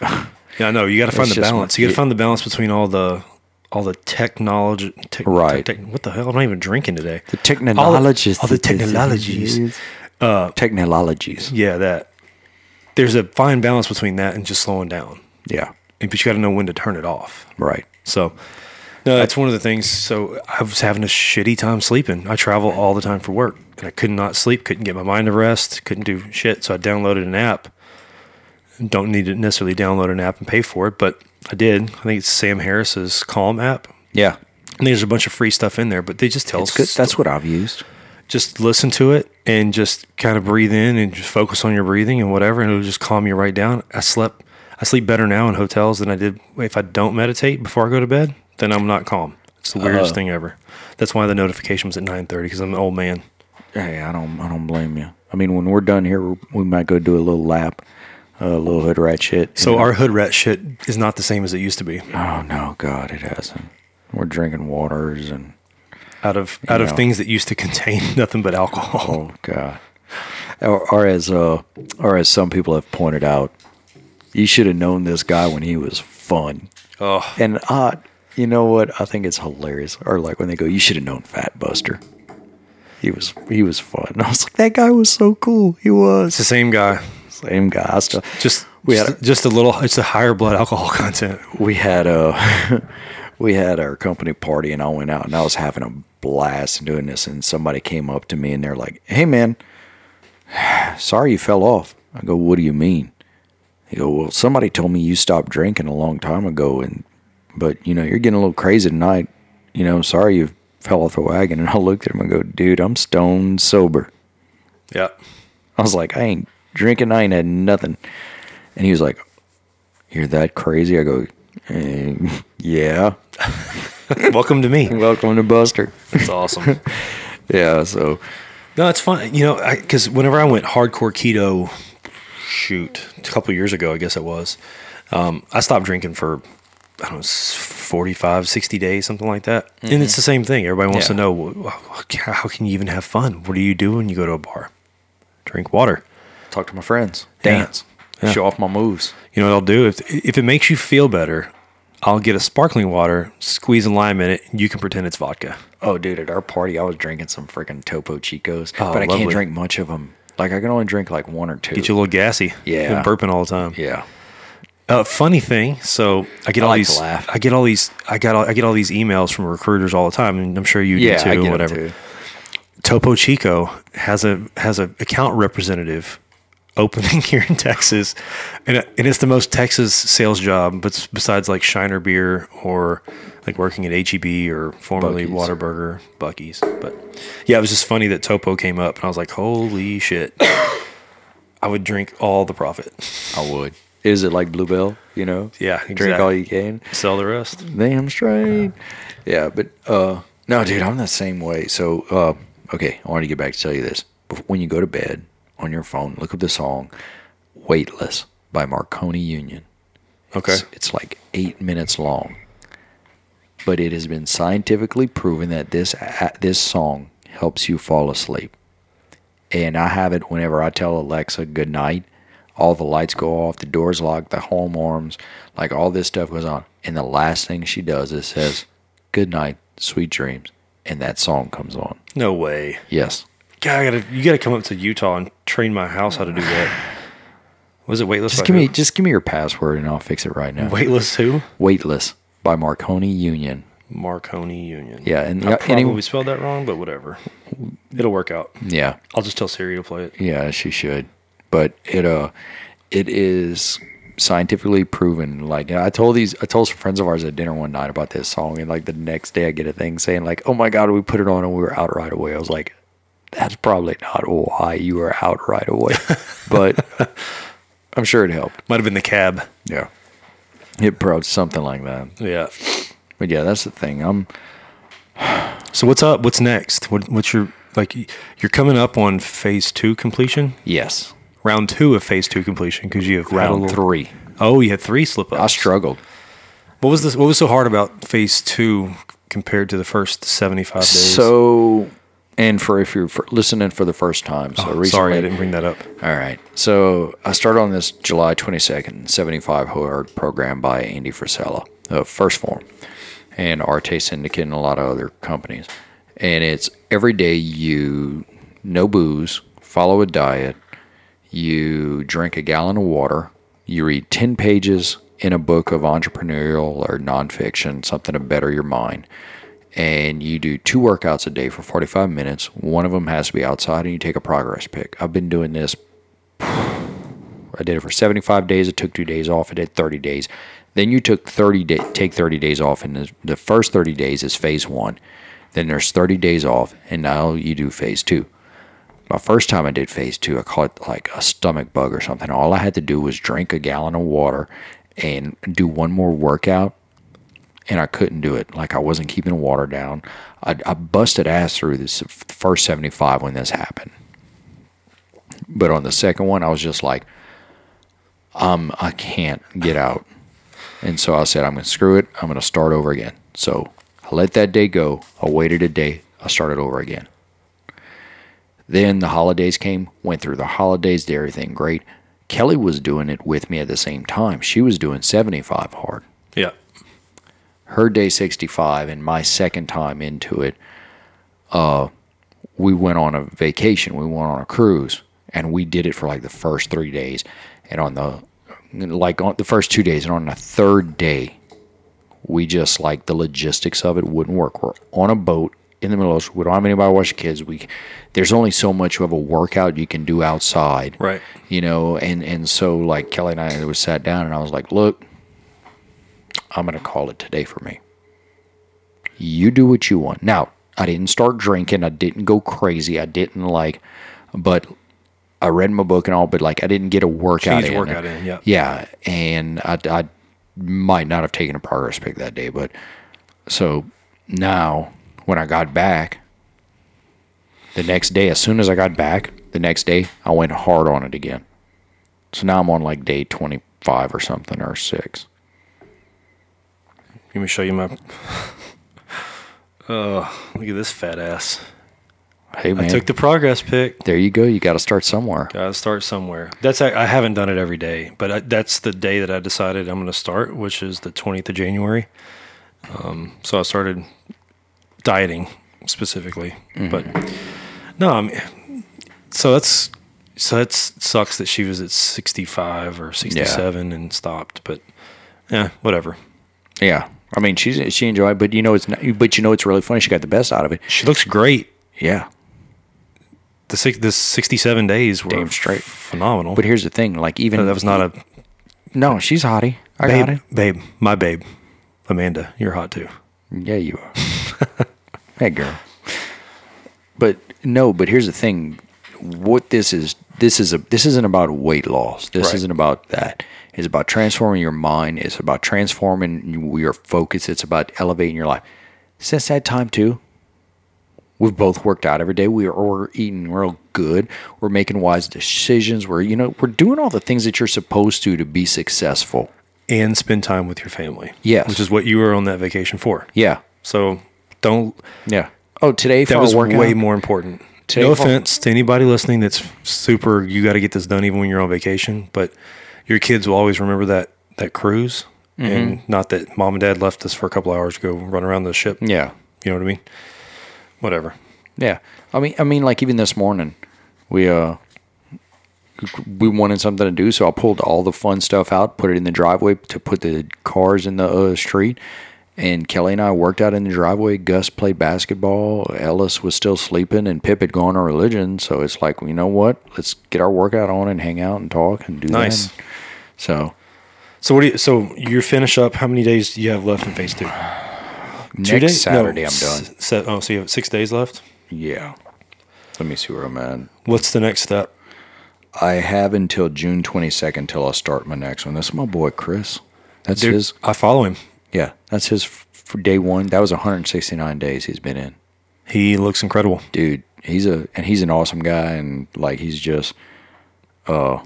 Yeah, I know. You got to find the balance. You got to find the balance between all the all the technology. Tech, Right. tech- what the hell? I'm not even drinking today. The technologies. All all the technologies. Uh, technologies. Yeah, that. There's a fine balance between that and just slowing down. Yeah. But you got to know when to turn it off. Right. So, no, that's one of the things. So I was having a shitty time sleeping. I travel all the time for work, and I could not sleep. Couldn't get my mind to rest. Couldn't do shit. So I downloaded an app. Don't need to necessarily download an app and pay for it, but I did. I think it's Sam Harris's Calm app. Yeah. And there's a bunch of free stuff in there, but they just tell It's good. us That's what I've used. Just listen to it and just kind of breathe in and just focus on your breathing and whatever, and it'll just calm you right down. I slept, I sleep better now in hotels than I did if I don't meditate before I go to bed. Then I'm not calm. It's the weirdest Uh. thing ever. That's why the notification was at 9:30 because I'm an old man. Hey, I don't. I don't blame you. I mean, when we're done here, we might go do a little lap, a little hood rat shit. So know? our hood rat shit is not the same as it used to be. Oh no, God, it hasn't. We're drinking waters and Out of out of things that used to contain nothing but alcohol. oh God. Or, or as uh, or as some people have pointed out, you should have known this guy when he was fun. Oh, And uh, you know what? I think it's hilarious. Or like when they go, "You should have known Fat Buster." He was he was fun. I was like, that guy was so cool. He was it's the same guy. same guy. I still, Just We just, had just a little. It's a higher blood alcohol content. we had a we had our company party and I went out and I was having a blast doing this and somebody came up to me and they're like, "Hey man, sorry you fell off." I go, "What do you mean?" He go, "Well, somebody told me you stopped drinking a long time ago and but you know, you're getting a little crazy tonight. You know, sorry you fell off the wagon." And I looked at him and go, "Dude, I'm stone sober." Yeah. I was like, I ain't drinking. I ain't had nothing. And he was like, You're that crazy? I go, "Eh, Yeah. Welcome to me. Welcome to Buster. That's awesome. Yeah. So, No, it's fun. You know, because whenever I went hardcore keto, shoot, a couple years ago, I guess it was, um, I stopped drinking for, I don't know, s- 45, 60 days, something like that. And it's the same thing. Everybody wants to know how can you even have fun? What do you do when you go to a bar? Drink water. talk to my friends, Yeah. dance, Yeah. show off my moves. You know what I'll do? If, if it makes you feel better, I'll get a sparkling water, squeeze a lime in it, and you can pretend it's vodka. Oh, dude, at our party, I was drinking some freaking Topo Chicos, Oh, but I lovely. can't drink much of them. Like, I can only drink like one or two. Get you a little gassy. Yeah. Been burping all the time. yeah. Uh, funny thing, so I get I all like these. I get all these. I got. All, I get all these emails from recruiters all the time, and I'm sure you Yeah, do too. I get whatever. too. Topo Chico has a has a account representative opening here in Texas, and and it's the most Texas sales job, but besides like Shiner Beer or like working at HEB or formerly Buc-ee's. Whataburger, Buc-ee's. But yeah, it was just funny that Topo came up, and I was like, holy shit. I would drink all the profit. I would. Is it like Bluebell? You know? Yeah, Drink exactly. all you can. Sell the rest. damn straight. Yeah, but uh no, dude, I'm the same way. So uh okay, I want to get back to tell you this. When you go to bed on your phone, look up the song "Weightless" by Marconi Union. Okay. It's, it's like eight minutes long, but it has been scientifically proven that this this song helps you fall asleep. And I have it whenever I tell Alexa good night. All the lights go off, the doors locked, the home alarms, like all this stuff goes on. And the last thing she does is says, "Good night, sweet dreams," and that song comes on. No way. Yes, God, I gotta, you gotta come up to Utah and train my house how to do that. Was it weightless? just give me just give me your password and I'll fix it right now. weightless who? Weightless by Marconi Union. Marconi Union. Yeah, and I probably any- spelled that wrong, but whatever. It'll work out. yeah, I'll just tell Siri to play it. Yeah, she should. But it uh it is scientifically proven. Like I told these I told some friends of ours at dinner one night about this song and like the next day I get a thing saying like, Oh my god, we put it on and we were out right away. I was like, That's probably not why you were out right away. but I'm sure it helped. Might have been the cab. Yeah. It probably something like that. Yeah. But yeah, that's the thing. I'm So what's up? What's next? What, what's your like? You're coming up on phase two completion, yes. round two of phase two completion because you have Round little- three. Oh, you had three slip ups. I struggled. What was this? What was so hard about phase two compared to the first seventy five days? So And for if you're for listening for the first time, so recently, Oh, Sorry, I didn't bring that up. All right. So I started on this July 22nd, 75 hard program by Andy Frisella, uh, 1st Phorm, and Arte Syndicate and a lot of other companies. And it's every day you no booze, follow a diet, you drink a gallon of water, you read 10 pages in a book of entrepreneurial or nonfiction, something to better your mind. And you do two workouts a day for 45 minutes. One of them has to be outside, and you take a progress pic. I've been doing this I did it for 75 days. I took two days off. I did 30 days. Then you took 30 day, take 30 days off, and the first 30 days is phase one. Then there's 30 days off, and now you do phase two. My first time I did phase two, I caught like a stomach bug or something. All I had to do was drink a gallon of water and do one more workout, and I couldn't do it. Like I wasn't keeping water down. I, I busted ass through this first 75 when this happened. But on the second one, I was just like, um, I can't get out. And so I said, I'm going to screw it. I'm going to start over again. So I let that day go. I waited a day. I started over again. Then the holidays came, went through the holidays, did everything great. Kelly was doing it with me at the same time. She was doing 75 hard. Her day 65 and my second time into it, uh, we went on a vacation. We went on a cruise and we did it for like the first three days. And on the, like on the first two days and on the third day, we just like the logistics of it wouldn't work. We're on a boat in the middle of the we don't have anybody to watch the kids. We there's only so much of a workout you can do outside. Right. You know, and and so like Kelly and I was sat down and I was like, look, I'm gonna call it today for me. You do what you want. Now, I didn't start drinking, I didn't go crazy, I didn't like but I read my book and all, but like I didn't get a workout in. workout in, yeah. Yeah, and I, I might not have taken a progress pick that day, but so now when I got back, the next day, as soon as I got back, the next day I went hard on it again. So now I'm on like day 25 or something or six. Let me show you my. Oh, look at this fat ass. Hey man, I took the progress pick. there you go. You got to start somewhere. Gotta start somewhere. That's I, I haven't done it every day, but I, that's the day that I decided I'm going to start, which is the 20th of January. Um, so I started dieting specifically, but no, I mean, so that's so that sucks that she was at 65 or 67 and stopped, but yeah, whatever. Yeah, I mean she's she enjoyed, it, but you know it's not, but you know it's really funny. She got the best out of it. She looks great. Yeah, The six, the 67 days were Damn straight. phenomenal. but here's the thing: like even that was not a no, she's hottie. I got babe, it. babe, my babe, Amanda. You're hot too. Yeah, you are. hey, girl. But no, but here's the thing: what this is, this is a, this isn't about weight loss. This Right. isn't about that. It's about transforming your mind. It's about transforming your focus. It's about elevating your life. Since that time too, we've both worked out every day. We are we're eating real good. We're making wise decisions. We're you know we're doing all the things that you're supposed to to be successful. and spend time with your family. Yes. Which is what you were on that vacation for. Yeah, So don't, yeah. Oh, today for that was way more important. Today no for- offense to anybody listening that's super, you got to get this done even when you're on vacation, but your kids will always remember that, that cruise Mm-hmm. and not that mom and dad left us for a couple hours to go run around the ship. Yeah, You know what I mean? Whatever. Yeah, I mean, I mean, like even this morning, we uh, we wanted something to do, so I pulled all the fun stuff out, put it in the driveway to put the cars in the uh, street, and Kelly and I worked out in the driveway. Gus played basketball. Ellis was still sleeping, and Pip had gone to religion. So it's like, you know what? Let's get our workout on and hang out and talk and do Nice. that. So So what do you, so you finish up, how many days do you have left in phase two? next Saturday, I'm s- done. Se- oh, so you have six days left? Yeah. Let me see where I'm at. What's the next step? I have until June 22nd till I start my next one. That's my boy Chris. That's Dude, his. I follow him. Yeah, that's his f- day one. That was 169 days he's been in. He looks incredible. Dude, he's a and he's an awesome guy, and like he's just uh,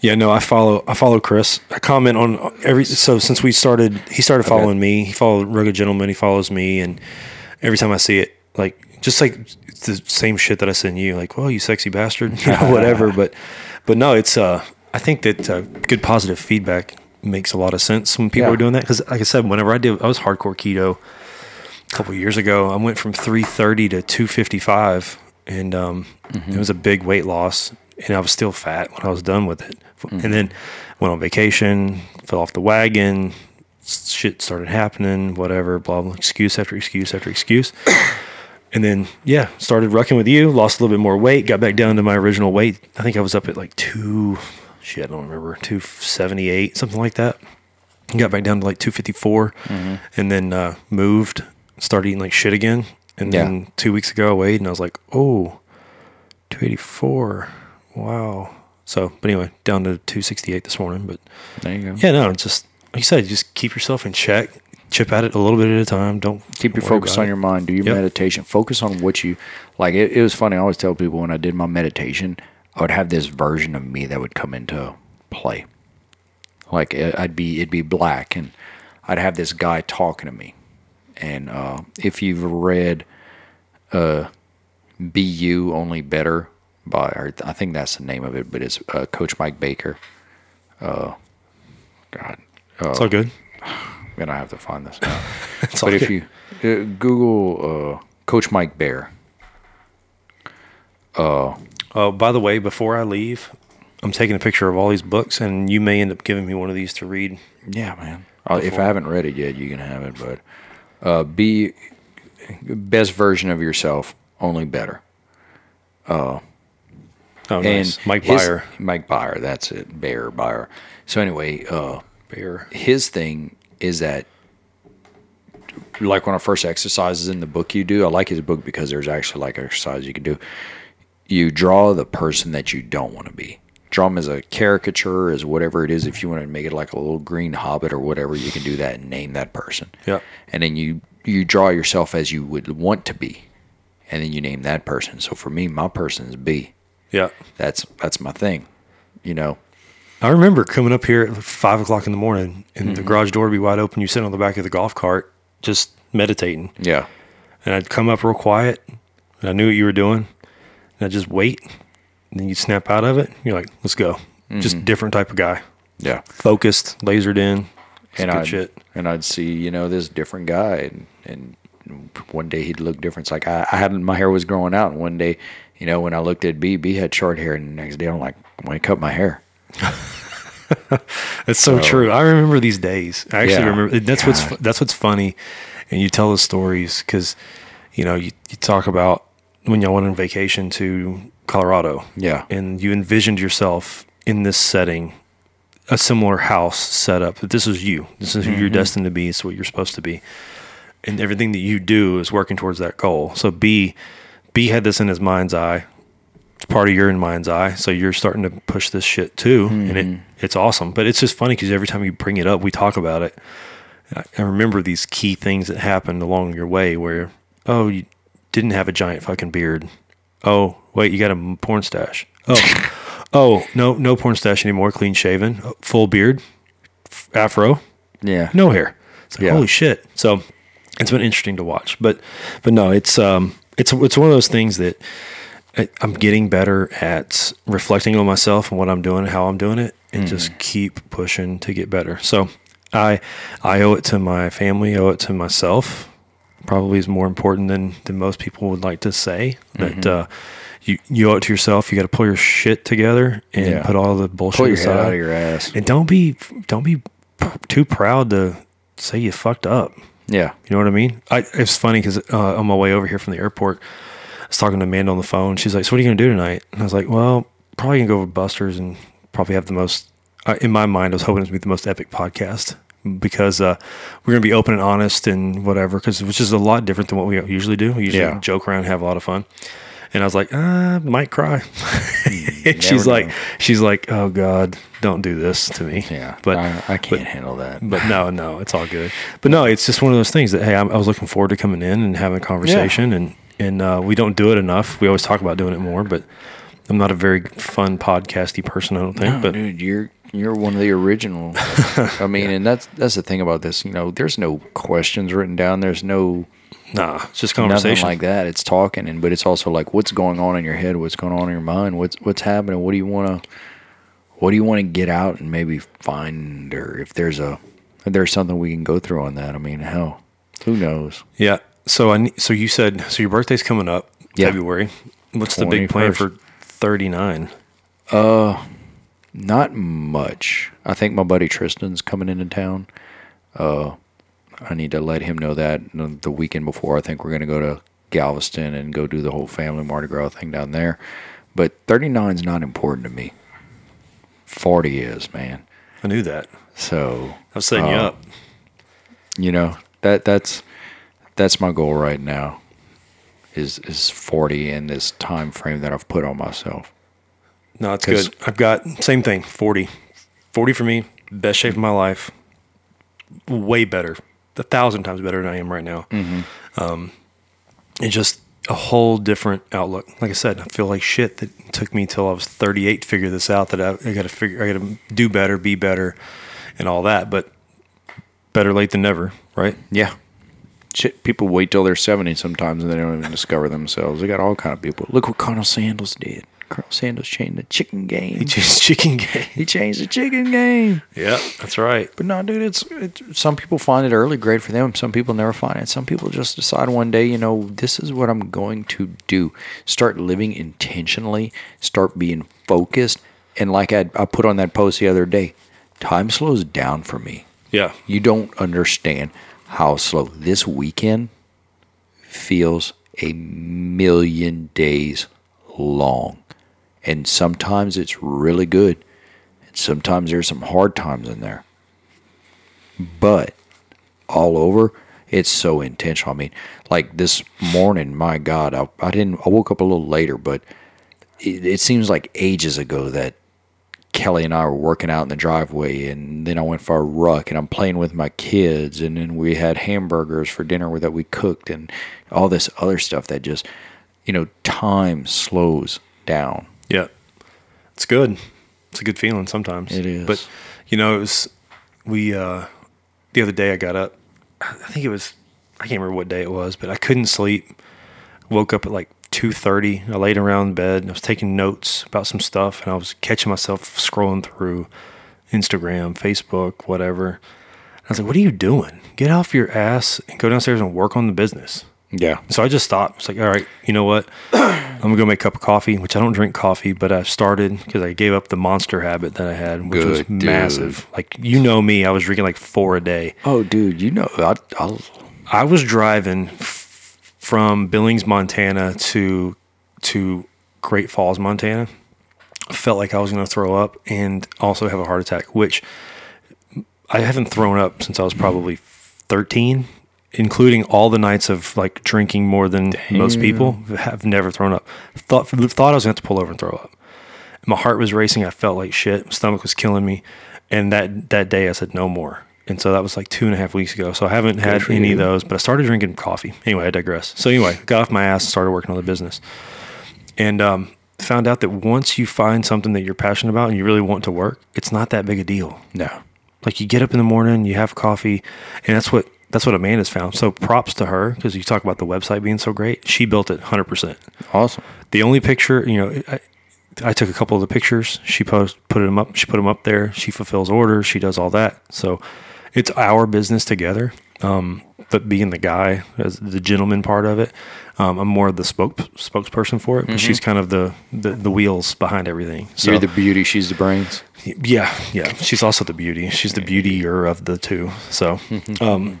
Yeah, no, I follow. I follow Chris. I comment on every. So since we started, he started following me. He followed Rugged Gentleman. He follows me, and every time I see it, like just like the same shit that I send you, like, well, you sexy bastard, you know, whatever. but, but no, it's. uh I think that uh, good positive feedback makes a lot of sense when people Yeah. are doing that. Because, like I said, whenever I did, I was hardcore keto a couple of years ago. I went from 330 to 255, and um, it was a big weight loss. And I was still fat when I was done with it. And then went on vacation, fell off the wagon. Shit started happening, whatever, blah, blah, excuse after excuse after excuse. And then, yeah, started rucking with you, lost a little bit more weight, got back down to my original weight. I think I was up at like two, shit, I don't remember, 278, something like that. Got back down to like 254 and then uh, moved, started eating like shit again. And Yeah. then two weeks ago, I weighed and I was like, oh, 284. Wow. So, but anyway, down to 268 this morning. But There you go. yeah, no, just like you said, just keep yourself in check, chip at it a little bit at a time. Don't Keep your focus on it. your mind. Do your Yep. meditation. Focus on what you like. It, it was funny. I always tell people when I did my meditation, I would have this version of me that would come into play. Like I'd be, it'd be black, and I'd have this guy talking to me. And uh, if you've read uh, "Be You Only Better" by, or I think that's the name of it, but it's uh, Coach Mike Baker. Uh, God, It's all good. man, I have to find this now. It's all But if good. you uh, Google uh, Coach Mike Bear, Oh, by the way, before I leave, I'm taking a picture of all these books, and you may end up giving me one of these to read. yeah, man. Uh, if I haven't read it yet, you can have it. But uh, be best version of yourself, only better. Oh, And nice. Mike his- Bayer. Mike Bayer, that's it. Bear Bayer. So anyway, uh, Bear. his thing is that like one of the first exercises in the book you do i like his book because there's actually like exercises you can do you draw the person that you don't want to be draw them as a caricature as whatever it is if you want to make it like a little green hobbit or whatever you can do that and name that person Yeah. and then you you draw yourself as you would want to be and then you name that person so for me my person is b Yeah. that's that's my thing you know I remember coming up here at five o'clock in the morning, and Mm-hmm. the garage door would be wide open. You sit on the back of the golf cart, just meditating, yeah and I'd come up real quiet, and I knew what you were doing, and I'd just wait. And then you'd snap out of it. You're like, "Let's go." Mm-hmm. Just different type of guy, yeah focused, lasered in. And I'd, shit. and I'd see, you know, this different guy, and, and one day he'd look different. It's like I, I had my hair was growing out, and one day, you know, when I looked at B, B had short hair, and the next day I'm like, when I cut my hair, that's so true. I remember these days. I actually Yeah. remember. That's what's God. fu- that's what's funny, and you tell the stories because, you know, you, you talk about when y'all went on vacation to Colorado. Yeah. and you envisioned yourself in this setting, a similar house set up. That this is you. This is who you're mm-hmm. destined to be. It's what you're supposed to be, and everything that you do is working towards that goal. So B, B had this in his mind's eye. It's part of your in mind's eye. So you're starting to push this shit too, and it mm-hmm. it's awesome. But it's just funny because every time you bring it up, we talk about it. I, I remember these key things that happened along your way where, oh, you didn't have a giant fucking beard. Oh, wait, you got a porn stash. Oh, oh, no, no porn stash anymore. Clean shaven, uh, full beard, f- afro, yeah, no hair. It's like, Yeah. holy shit. So it's been interesting to watch, but, but no, it's, um, it's, it's one of those things that I, I'm getting better at reflecting on myself and what I'm doing, and how I'm doing it, and just keep pushing to get better. So I, I owe it to my family, owe it to myself. Probably is more important than than most people would like to say. That uh, you you owe it to yourself. You got to pull your shit together and Yeah. put all the bullshit pull your head aside. out of your ass. And don't be don't be too proud to say you fucked up. Yeah, You know what I mean? I, it's funny because uh, on my way over here from the airport, I was talking to Amanda on the phone. She's like, "So what are you gonna do tonight?" And I was like, "Well, probably gonna go over Buster's and probably have the most." Uh, in my mind, I was hoping it would be the most epic podcast because uh, we're gonna be open and honest and whatever. Because which is a lot different than what we usually do. We usually Yeah. joke around, have a lot of fun. And I was like, uh, might cry. and she's never like, she's like, oh God, don't do this to me. yeah, but I, I can't handle that. but no, no, it's all good. But no, it's just one of those things that hey, I'm, I was looking forward to coming in and having a conversation, and and uh, we don't do it enough. We always talk about doing it more, but I'm not a very fun podcasty person. I don't think. No, but dude, you're you're one of the original. I mean, and that's that's the thing about this. You know, there's no questions written down. There's no Nah, it's just Nothing conversation. like that. It's talking, and but it's also like what's going on in your head, what's going on in your mind, what's what's happening. What do you want to, what do you want to get out and maybe find, or if there's a, if there's something we can go through on that. I mean, hell, who knows? Yeah. So I so you said so your birthday's coming up Yeah. February. What's the big plan for 39? Not much. I think my buddy Tristan's coming into town. Uh, I need to let him know that the weekend before. I think we're going to go to Galveston and go do the whole family Mardi Gras thing down there. But 39 is not important to me. 40 is, man. I knew that. So, I was setting you Uh, up. you know, that that's that's my goal right now. Is is 40 in this time frame that I've put on myself. No, it's good. I've got same thing. 40. 40 for me. Best shape of my life. Way better. A thousand times better than I am right now. Um, it's just a whole different outlook. Like I said, I feel like shit that took me till I was 38 to figure this out. That I, I got to figure, I got to do better, be better, and all that. But better late than never, right? Yeah. Shit, people wait till they're 70 sometimes and they don't even discover themselves. They got all kind of people. Look what Colonel Sanders did. Colonel Sanders changed the chicken game. He just chicken game. He changed the chicken game. Yeah, that's right. But no, dude, it's, it's some people find it early, great for them. Some people never find it. Some people just decide one day, you know, this is what I'm going to do. Start living intentionally. Start being focused. And like I, I put on that post the other day, time slows down for me. Yeah, You don't understand how slow this weekend feels a million days long. And sometimes it's really good. And sometimes there's some hard times in there. But all over, it's so intentional. I mean, like this morning, my God, I, I didn't, I woke up a little later, but it, it seems like ages ago that Kelly and I were working out in the driveway, and then I went for a ruck, and I'm playing with my kids, and then we had hamburgers for dinner that we cooked, and all this other stuff that just, you know, time slows down. Yeah. It's good. It's a good feeling sometimes. It is. But you know, it was we uh the other day I got up I think it was I can't remember what day it was, but I couldn't sleep. Woke up at like two thirty. I laid around in bed and I was taking notes about some stuff and I was catching myself scrolling through Instagram, Facebook, whatever. I was like, What are you doing? Get off your ass and go downstairs and work on the business. Yeah. So I just stopped. It's like, all right, you know what? I'm gonna go make a cup of coffee, which I don't drink coffee, but I started because I gave up the monster habit that I had, which was dude. massive. Like you know me, I was drinking like four a day. Oh, dude, you know, I, I'll, I was driving f- from Billings, Montana to to Great Falls, Montana. Felt like I was going to throw up and also have a heart attack, which I haven't thrown up since I was probably 13, including all the nights of like drinking more than most people have never thrown up. Thought thought I was going to have to pull over and throw up. My heart was racing. I felt like shit. My stomach was killing me. And that that day I said no more. And so that was like two and a half weeks ago. So I haven't had any you. of those, but I started drinking coffee. Anyway, I digress. So anyway, got off my ass and started working on the business. And um, found out that once you find something that you're passionate about and you really want to work, it's not that big a deal. no. Like you get up in the morning, you have coffee, and that's what that's what Amanda's found. So props to her because you talk about the website being so great. She built it 100%. Awesome. The only picture, you know, I, I took a couple of the pictures. She post put them up. She put them up there. She fulfills orders. She does all that. So it's our business together. Um, but being the guy as the gentleman part of it, um, I'm more of the spoke spokesperson for it. But she's kind of the, the the wheels behind everything. So You're the beauty, she's the brains. yeah, yeah. She's also the beauty. She's the beautier of the two. So, um,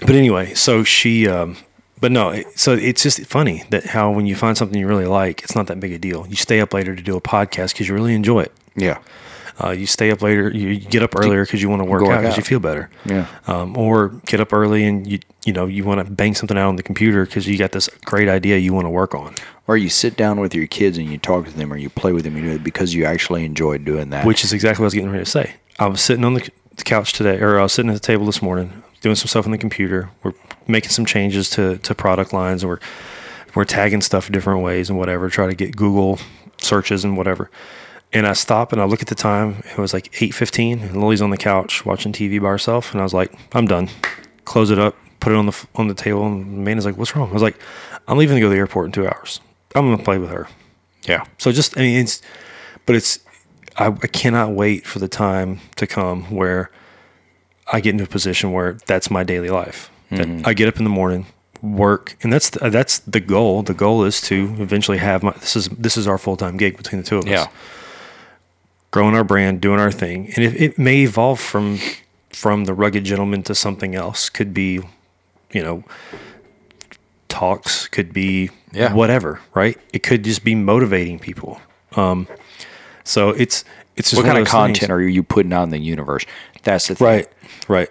but anyway, so she, um, but no, so it's just funny that how when you find something you really like, it's not that big a deal. You stay up later to do a podcast because you really enjoy it. Yeah. Uh, you stay up later, you, get up earlier because you want to work Go out because you feel better. Yeah. Um, or get up early and you, you know, you want to bang something out on the computer because you got this great idea you want to work on. Or you sit down with your kids and you talk to them or you play with them, you do it because you actually enjoy doing that. which is exactly what I was getting ready to say. I was sitting on the couch today, or I was sitting at the table this morning, doing some stuff on the computer. We're making some changes to, to product lines, and we're we're tagging stuff different ways and whatever. Try to get Google searches and whatever. And I stop and I look at the time. It was like eight fifteen, and Lily's on the couch watching TV by herself. And I was like, I'm done. Close it up. put it on the on the table, and man is like, "What's wrong?" I was like, "I'm leaving to go to the airport in two hours. I'm gonna play with her." Yeah. So just, I mean, it's, but it's, I, I cannot wait for the time to come where I get into a position where that's my daily life. That I get up in the morning, work, and that's the, that's the goal. The goal is to eventually have my this is this is our full time gig between the two of us. Yeah. growing our brand, doing our thing, and it, it may evolve from from the rugged gentleman to something else. Could be, you know, talks. Could be Yeah. whatever. Right. It could just be motivating people. Um, so it's it's just What kind of those content things. are you putting out in the universe? That's the thing. Right. Right.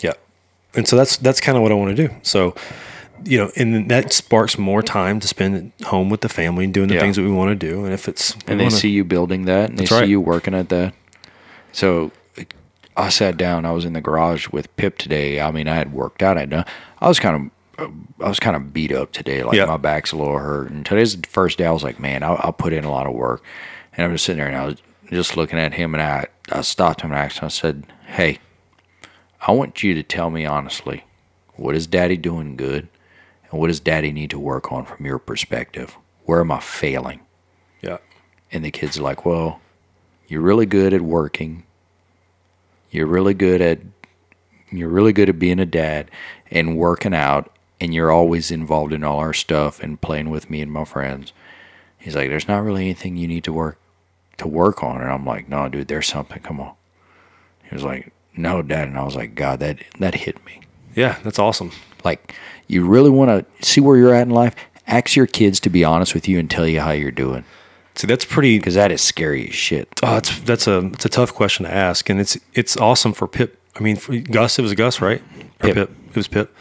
Yeah. And so that's that's kind of what I want to do. So, you know, and that sparks more time to spend at home with the family and doing the Yeah. things that we want to do. And if it's and they wanna- see you building that and they see right. you working at that so i sat down i was in the garage with pip today i mean i had worked out i'd done i was kind of i was kind of beat up today like Yeah. my back's a little hurt and today's the first day i was like man I'll, I'll put in a lot of work and i'm just sitting there and i was just looking at him and i i stopped him and I asked him, i said hey i want you to tell me honestly what is daddy doing good and what does daddy need to work on from your perspective where am i failing yeah. and the kids are like, well, you're really good at working. You're really good at you're really good at being a dad and working out and you're always involved in all our stuff and playing with me and my friends. He's like, There's not really anything you need to work to work on and I'm like, No, dude, there's something. Come on. He was like, No, Dad and I was like, God, that that hit me. Yeah. That's awesome. Like, you really wanna see where you're at in life? Ask your kids to be honest with you and tell you how you're doing. See, that's pretty. Because that is scary as shit. Oh, it's that's a it's a tough question to ask, and it's it's awesome for Pip. I mean, for Gus, it was Gus, right? Or Pip. Pip. It was Pip.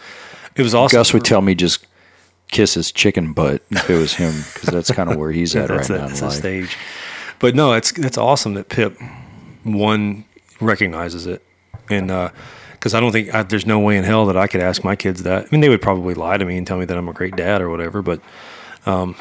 It was awesome. Gus would for- tell me just kiss his chicken butt if it was him, because that's kind of where he's at right that's now that's life. stage. But no, it's that's awesome that Pip one recognizes it, and because I don't think I, there's no way in hell that I could ask my kids that. I mean, they would probably lie to me and tell me that I'm a great dad or whatever, but. Um,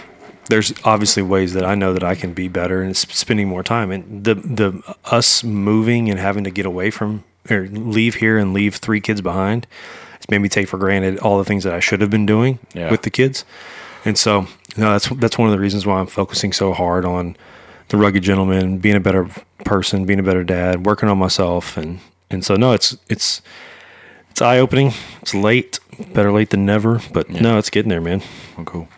there's obviously ways that I know that I can be better and spending more time. And the the us moving and having to get away from or leave here and leave three kids behind, it's made me take for granted all the things that I should have been doing Yeah. with the kids. And so, no, that's that's one of the reasons why I'm focusing so hard on the rugged gentleman, being a better person, being a better dad, working on myself, and and so no, it's it's it's eye opening. It's late, better late than never, but no, it's getting there, man. Oh, cool.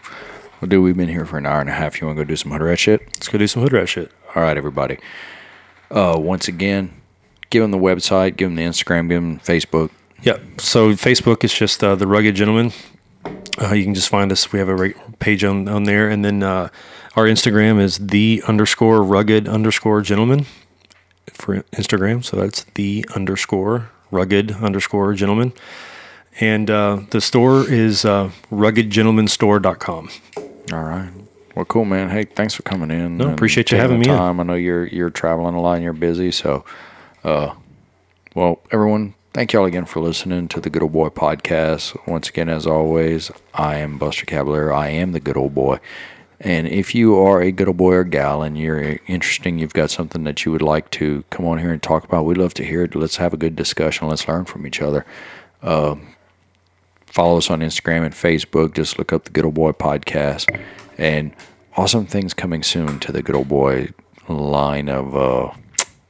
Well, dude, we've been here for an hour and a half. You want to go do some hood rat shit? Let's go do some hood rat shit. All right, everybody. Uh, once again, give them the website, give them the Instagram, give them Facebook. Yeah. So Facebook is just uh, the Rugged Gentleman. Uh, you can just find us. We have a page on, on there, and then uh, our Instagram is the underscore rugged underscore gentleman for Instagram. So that's the underscore rugged underscore gentleman, and uh, the store is uh, ruggedgentlemanstore.com. All right. Well, cool, man. Hey, thanks for coming in. No, appreciate you having me in. I know you're you're traveling a lot and you're busy, so uh, well, everyone, thank y'all again for listening to the Good Old Boy podcast. Once again, as always, I am Buster Caballero. I am the Good Old Boy. And if you are a good old boy or gal and you're interesting, you've got something that you would like to come on here and talk about, we'd love to hear it. Let's have a good discussion. Let's learn from each other. follow us on Instagram and Facebook. Just look up the Good Old Boy podcast, and awesome things coming soon to the Good Old Boy line of uh,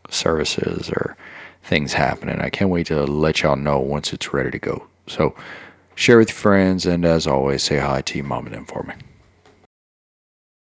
services or things happening. I can't wait to let y'all know once it's ready to go. So share with your friends, and as always, say hi to your mom and them for me.